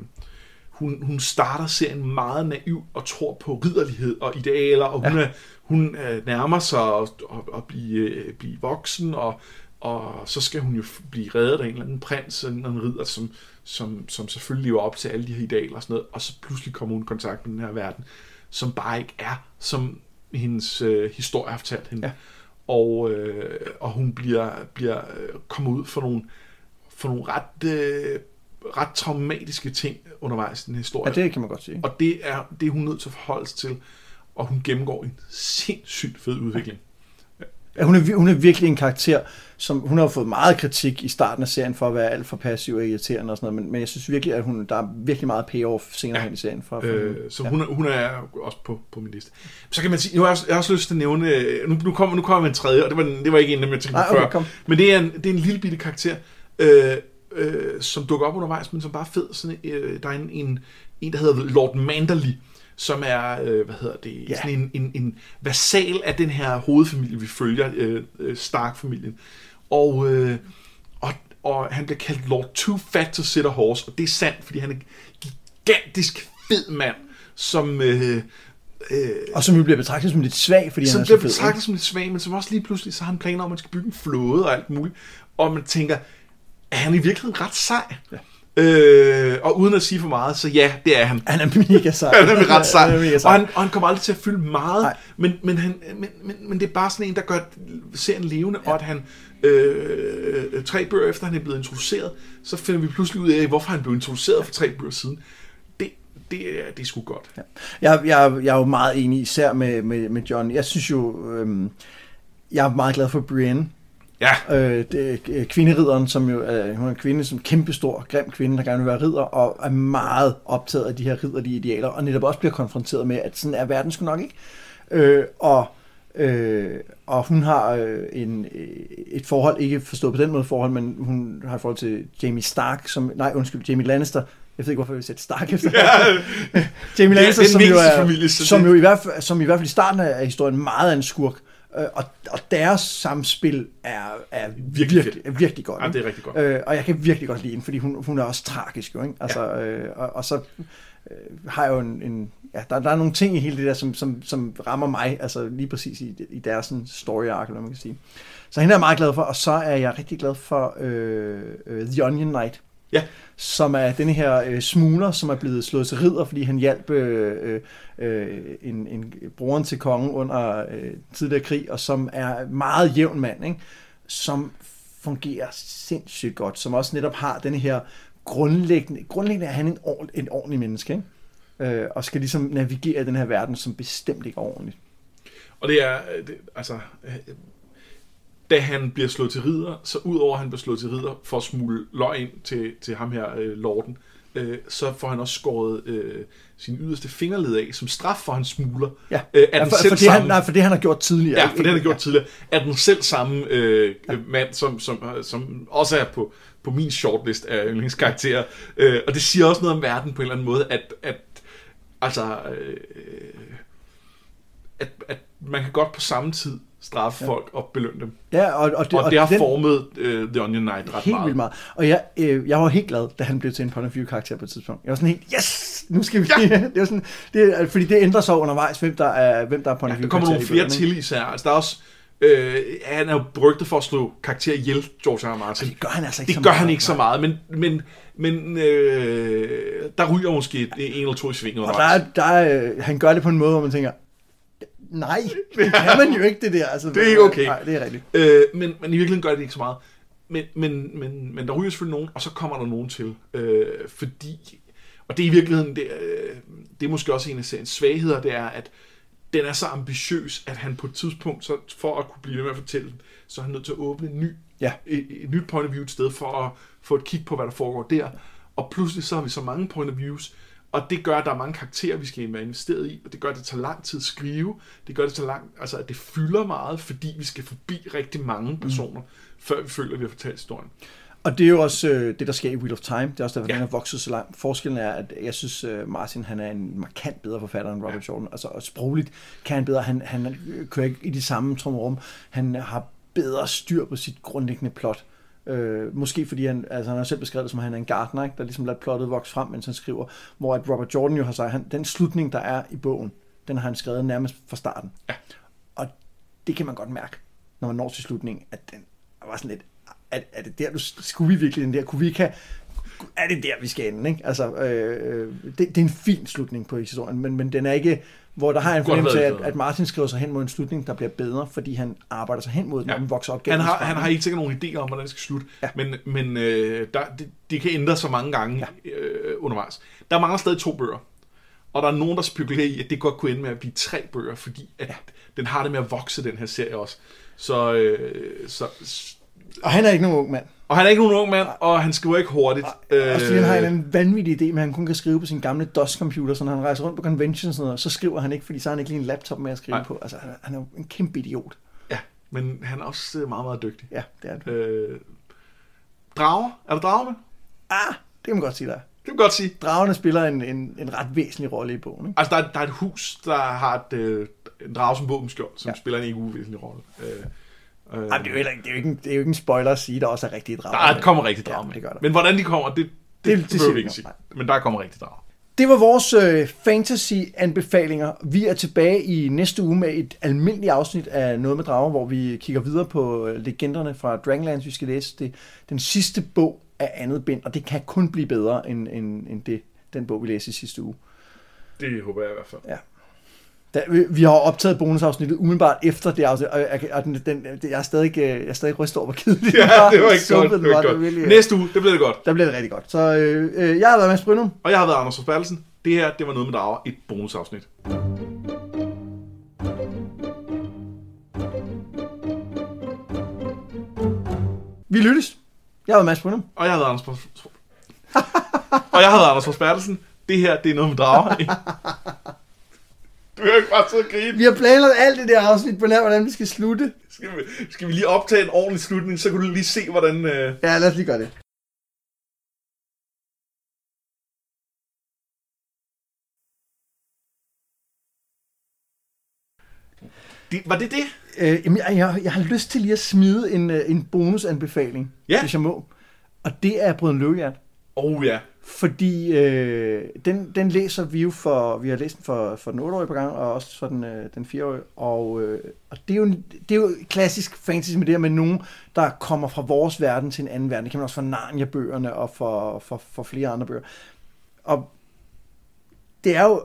hun, hun starter serien meget naiv og tror på ridderlighed og idealer, og hun, Ja. er, hun øh, nærmer sig at, at, at blive, øh, blive voksen, og, og så skal hun jo blive reddet af en eller anden prins, en eller anden ridder, som, som, som selvfølgelig lever op til alle de her idealer og sådan noget, og så pludselig kommer hun i kontakt med den her verden, som bare ikke er, som hendes øh, historie har fortalt hende. Ja. Og, øh, og hun bliver, bliver øh, kommer ud for nogle, for nogle ret, øh, ret traumatiske ting undervejs i den historie. Ja, det kan man godt sige. Og det er, det er hun nødt til at forholde sig til, og hun gennemgår en sindssygt fed udvikling. Ja, hun, er, hun er virkelig en karakter, som hun har fået meget kritik i starten af serien for at være alt for passiv og irriterende og sådan noget, men, men jeg synes virkelig, at hun, der er virkelig meget payoff senere Ja. hen i serien. For, for Øh, så hun, er, hun er også på, på min liste. Så kan man sige, nu har jeg også, jeg har også lyst til at nævne, øh, nu, nu kommer nu kommer en tredje, og det var, det var ikke en, jeg tænkte Nej, okay, før. kom. Men det er en, det er en lille bitte karakter, øh, øh, som dukker op undervejs, men som bare er fed. Sådan, øh, der er en, en, en, der hedder Lord Manderly, som er, øh, hvad hedder det, Ja. sådan en, en, en vasal af den her hovedfamilie, vi følger, øh, øh, Stark-familien. Og, øh, og, og han bliver kaldt Lord Too Fat to Sit a Horse, og det er sandt, fordi han er en gigantisk fed mand, som... Øh, øh, Og som jo bliver betragtet som lidt svag, fordi som han er bliver så fed. betragtet som lidt svag, men som også lige pludselig, så har han planer om, at man skal bygge en flåde og alt muligt. Og man tænker, er han i virkeligheden ret sej? Ja. Øh, og uden at sige for meget, så ja, det er han. Han er mega sej. Han er ret sej. Han er Og han, og han kommer aldrig til at fylde meget, Nej. men, men, han, men, men, men det er bare sådan en, der gør serien levende, ja. og at han øh, tre bøger efter han er blevet introduceret, så finder vi pludselig ud af, hvorfor han blev introduceret for tre bøger siden. Det, det, er, det er sgu godt. Ja. Jeg, jeg, jeg er jo meget enig, især med, med, med John. Jeg synes jo, øhm, jeg er meget glad for Brienne. Ja. Øh, det, er kvinderidderen, som jo er, hun er en kvinde, som kæmpestor, grim kvinde, der gerne vil være ridder, og er meget optaget af de her ridderlige idealer, og netop også bliver konfronteret med, at sådan er verden sgu nok ikke. Øh, og, øh, og hun har øh, en, øh, et forhold, ikke forstået på den måde forhold, men hun har et forhold til Jamie Stark, som, nej undskyld, Jamie Lannister, jeg ved ikke, hvorfor jeg vil sætte Stark efter. Ja. Jamie Lannister, er som, jo er, familie, som det- jo i hvert fald, som i hvert fald i starten af historien meget er en skurk. Øh, Og, og deres samspil er, er Virkelig virkelig, er virkelig godt. Ja, det er rigtig godt. Øh, og jeg kan virkelig godt lide hende, fordi hun, hun er også tragisk jo, ikke? Altså, ja. øh, og, og så øh, har jeg jo en, en ja, der, der er nogle ting i hele det der, som, som, som rammer mig, altså lige præcis i, i deres sådan, story arc, eller man kan sige. Så hende er jeg meget glad for, og så er jeg rigtig glad for øh, øh, The Onion Knight, Ja. som er denne her øh, smugler, som er blevet slået til ridder, fordi han hjalp øh, øh, en, en broren til kongen under øh, tidligere krig, og som er meget jævn mand, ikke? som fungerer sindssygt godt, som også netop har denne her grundlæggende, grundlæggende er han en, ord, en ordentlig menneske, ikke? Øh, og skal ligesom navigere i den her verden, som bestemt ikke er ordentligt. Og det er, øh, det, altså, øh, da han bliver slået til ridder, så udover at han bliver slået til ridder for at smule løg ind til, til ham her, øh, lorden, øh, så får han også skåret øh, sin yderste fingerled af, som straf for hans smugler. Ja, Øh, ja for, for, det, han, samme- nej, for det han har gjort tidligere. Ja, ikke? for det han har gjort tidligere, er den selv samme øh, ja. mand, som, som, som også er på, på min shortlist af yndlingskarakterer. Øh, og det siger også noget om verden på en eller anden måde, at, at altså, øh, at, at man kan godt på samme tid straffe ja. folk og belønne dem. Ja, og, og, Det, og det har den- formet uh, The Onion Knight ret Helt meget. vildt meget. Og jeg, øh, jeg var helt glad, da han blev til en point of view karakter på et tidspunkt. Jeg var sådan helt, yes, nu skal vi... Ja. det var sådan, det, fordi det ændrer sig undervejs, hvem der er, hvem der er point Ja, of der view kommer nogle flere bøgerne, til især. Altså, der er også, øh, han er jo berygtet for at slå karakter ihjel, George R. R. Martin. Det gør han altså ikke Det så gør meget. han ikke så meget, men, men, men øh, der ryger måske en eller to i svingen Og der er, der er, øh, han gør det på en måde, hvor man tænker, nej, det kan man jo ikke, det der. Altså, Det er ikke okay. Nej, det er rigtigt. Øh, men, men i virkeligheden gør det ikke så meget. Men, men, men, men der ryger selvfølgelig nogen, og så kommer der nogen til. Øh, fordi, og det er i virkeligheden, det, øh, det er måske også en af seriens svagheder, det er, at den er så ambitiøs, at han på et tidspunkt, så for at kunne blive ved med at fortælle den, så er han nødt til at åbne en ny, Ja. et, et nyt point of view et sted, for at få et kig på, hvad der foregår der. Og pludselig så har vi så mange point of views, og det gør, at der er mange karakterer, vi skal være investeret i, og det gør, at det tager lang tid at skrive. Det gør, at det tager lang, altså, at det fylder meget, fordi vi skal forbi rigtig mange personer, mm. før vi føler, at vi har fortalt historien. Og det er jo også øh, det, der sker i Wheel of Time. Det er også derfor, Ja. den har vokset så langt. Forskellen er, at jeg synes, øh, Martin han er en markant bedre forfatter end Robert ja. Jordan. Altså, og sprogligt kan han bedre. Han, han kører ikke i de samme trumrum. Han har bedre styr på sit grundlæggende plot. Øh, måske fordi han, altså han har selv beskrevet det som, at han er en gartner, ikke? der ligesom lader plottet vokse frem, mens han skriver. Hvor at Robert Jordan jo har sagt, han, den slutning, der er i bogen, den har han skrevet nærmest fra starten. Ja. Og det kan man godt mærke, når man når til slutningen, at den var sådan lidt, er, er det der, du, skulle vi virkelig den der, kunne vi ikke have, er det der, vi skal ende, ikke? Altså, øh, det, det, er en fin slutning på historien, men, men den er ikke, hvor der har en fornemmelse af, at, at Martin skriver sig hen mod en slutning, der bliver bedre, fordi han arbejder sig hen mod den, Ja. og den vokser op Han gennem har, hans han har ikke sikkert nogen idéer om, hvordan det skal slutte, Ja. men, men øh, der, det, det kan ændre sig mange gange ja. øh, undervejs. Der mangler stadig to bøger, og der er nogen, der spekulerer i, at det godt kunne ende med at blive tre bøger, fordi at ja. den har det med at vokse, den her serie også. Så, øh, så, Og han er ikke nogen ung mand. Og han er ikke nogen ung mand, og han skriver ikke hurtigt. Øh, også han har en eller anden vanvittig idé, men han kun kan skrive på sin gamle DOS-computer, så når han rejser rundt på conventions og sådan noget, så skriver han ikke, fordi så har han ikke lige en laptop med at skrive Nej. på. Altså, han er, han er en kæmpe idiot. Ja, men han er også øh, meget, meget dygtig. Ja, det er det. Øh, drager? Er der drager med? Ah, det kan man godt sige der. er. Det kan godt sige. Dragerne spiller en, en, en ret væsentlig rolle i bogen. Ikke? Altså, der er, der er et hus, der har et, øh, en drage som våbenskjold, som. Ja. spiller en ikke uvæsentlig rolle. Øh, øh, Ej, det, er jo heller ikke, det, er jo ikke en, det er jo ikke en spoiler at sige, at der også er rigtige drager. Der kommer rigtig drager Ja, det gør der. Men hvordan de kommer, det, det, det, det, siger vi vi ikke sige. Men der kommer rigtig drager. Det var vores øh, fantasy-anbefalinger. Vi er tilbage i næste uge med et almindeligt afsnit af Noget med Drager, hvor vi kigger videre på øh, legenderne fra Dragonlance. Vi skal læse det, den sidste bog af andet bind, og det kan kun blive bedre end, end, end det, den bog, vi læste i sidste uge. Det håber jeg i hvert fald. Ja. Da, vi, vi har optaget bonusafsnittet umiddelbart efter det afsnit, og, jeg, og den, den, jeg er stadig, øh, jeg er stadig rystet over, hvor kedeligt Ja, det var ikke godt. Det var var. godt. virkelig, øh, Næste uge, det bliver det godt. Der bliver det rigtig godt. Så øh, øh, jeg har været Mads Brynum. Og jeg har været Anders Forsbergelsen. Det her, det var noget med drager. Et bonusafsnit. Vi lyttes. Jeg har været Mads Brynum. Og jeg hedder Anders Fors... og jeg hedder Anders Fors Bertelsen. Det her, det er noget med drager. Du kan ikke bare sidde og grine. Vi har planlagt alt det der afsnit på nær, hvordan vi skal slutte. Skal vi, skal vi lige optage en ordentlig slutning, så kan du lige se, hvordan... Øh... Ja, lad os lige gøre det. Det, var det det? Øh, jamen, jeg, jeg, jeg har lyst til lige at smide en, øh, en bonusanbefaling, Ja. hvis jeg må. Og det er Brøden Løvehjert. Oh ja. Fordi øh, den, den læser vi jo for, vi har læst den for, for den 8-årige på gang, og også for den, øh, den 4-årige. Og, øh, og det, er jo, det er jo klassisk fantasy med det her med nogen, der kommer fra vores verden til en anden verden. Det kan man også fra Narnia-bøgerne og for, for, for flere andre bøger. Og det er jo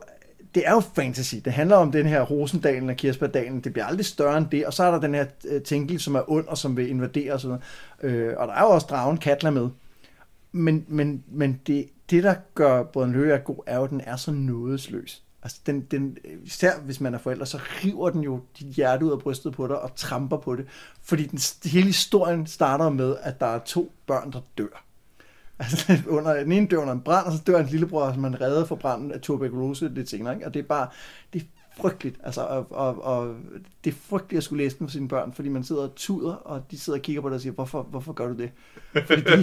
det er jo fantasy. Det handler om den her Rosendalen og Kirsebærdalen. Det bliver aldrig større end det. Og så er der den her øh, Tinkel, som er ond og som vil invadere osv. Øh, og der er jo også dragen Katla med. Men, men, men det, det, der gør Brøden Løve god, er jo, at den er så nådesløs. Altså, den, den, især hvis man er forældre, så river den jo dit hjerte ud af brystet på dig og tramper på det. Fordi den, hele historien starter med, at der er to børn, der dør. Altså, under, den ene dør under en brand, og så dør en lillebror, som man redder for branden af tuberkulose lidt senere. Ikke? Og det er bare, det er frygteligt. Altså, og, og, og det er frygteligt at skulle læse den for sine børn, fordi man sidder og tuder, og de sidder og kigger på dig og siger, hvorfor, hvorfor gør du det? Fordi de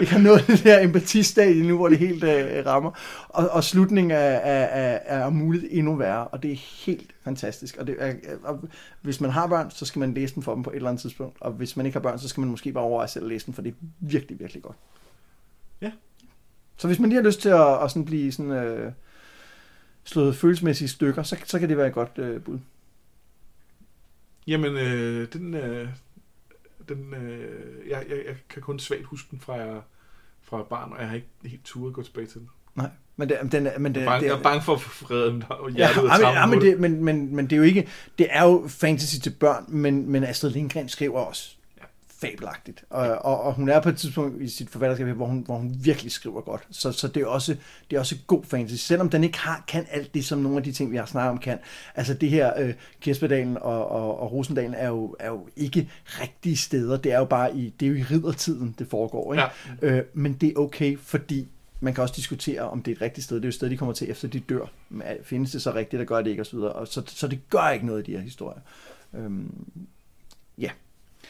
ikke har nået det der empatistadie nu, hvor det helt øh, rammer. Og, og slutningen er, er, er, er om muligt endnu værre, og det er helt fantastisk. Og, det er, og hvis man har børn, så skal man læse den for dem på et eller andet tidspunkt. Og hvis man ikke har børn, så skal man måske bare overveje selv at læse den, for det er virkelig, virkelig godt. Ja. Så hvis man lige har lyst til at, at sådan blive sådan, øh, slået følelsesmæssige stykker, så, så kan det være et godt øh, bud. Jamen, øh, den... Øh, den øh, jeg, jeg, jeg kan kun svagt huske den fra, jeg, fra barn, og jeg har ikke helt turet at gå tilbage til den. Nej, men det, den, men det, Jeg er bange, det, jeg er bange for at frede dem og Ja, hjertet ja, tarmen ja, men, det, men, men, men det er jo ikke, det er jo fantasy til børn, men, men Astrid Lindgren skriver også Ja. Fabelagtigt. Og, og, og, hun er på et tidspunkt i sit forfatterskab, hvor hun, hvor hun virkelig skriver godt. Så, så det, er også, det er også god fantasy, selvom den ikke har, kan alt det, som nogle af de ting, vi har snakket om, kan. Altså det her, øh, Kirsebærdalen og, og, og Rosendalen er jo, er jo ikke rigtige steder. Det er jo bare i, det er jo i riddertiden, det foregår. Ikke? Ja. Øh, men det er okay, fordi man kan også diskutere, om det er et rigtigt sted. Det er jo et sted, de kommer til, efter de dør. Men findes det så rigtigt, der gør det ikke, og så videre. Og så, så det gør ikke noget i de her historier. Øhm, ja,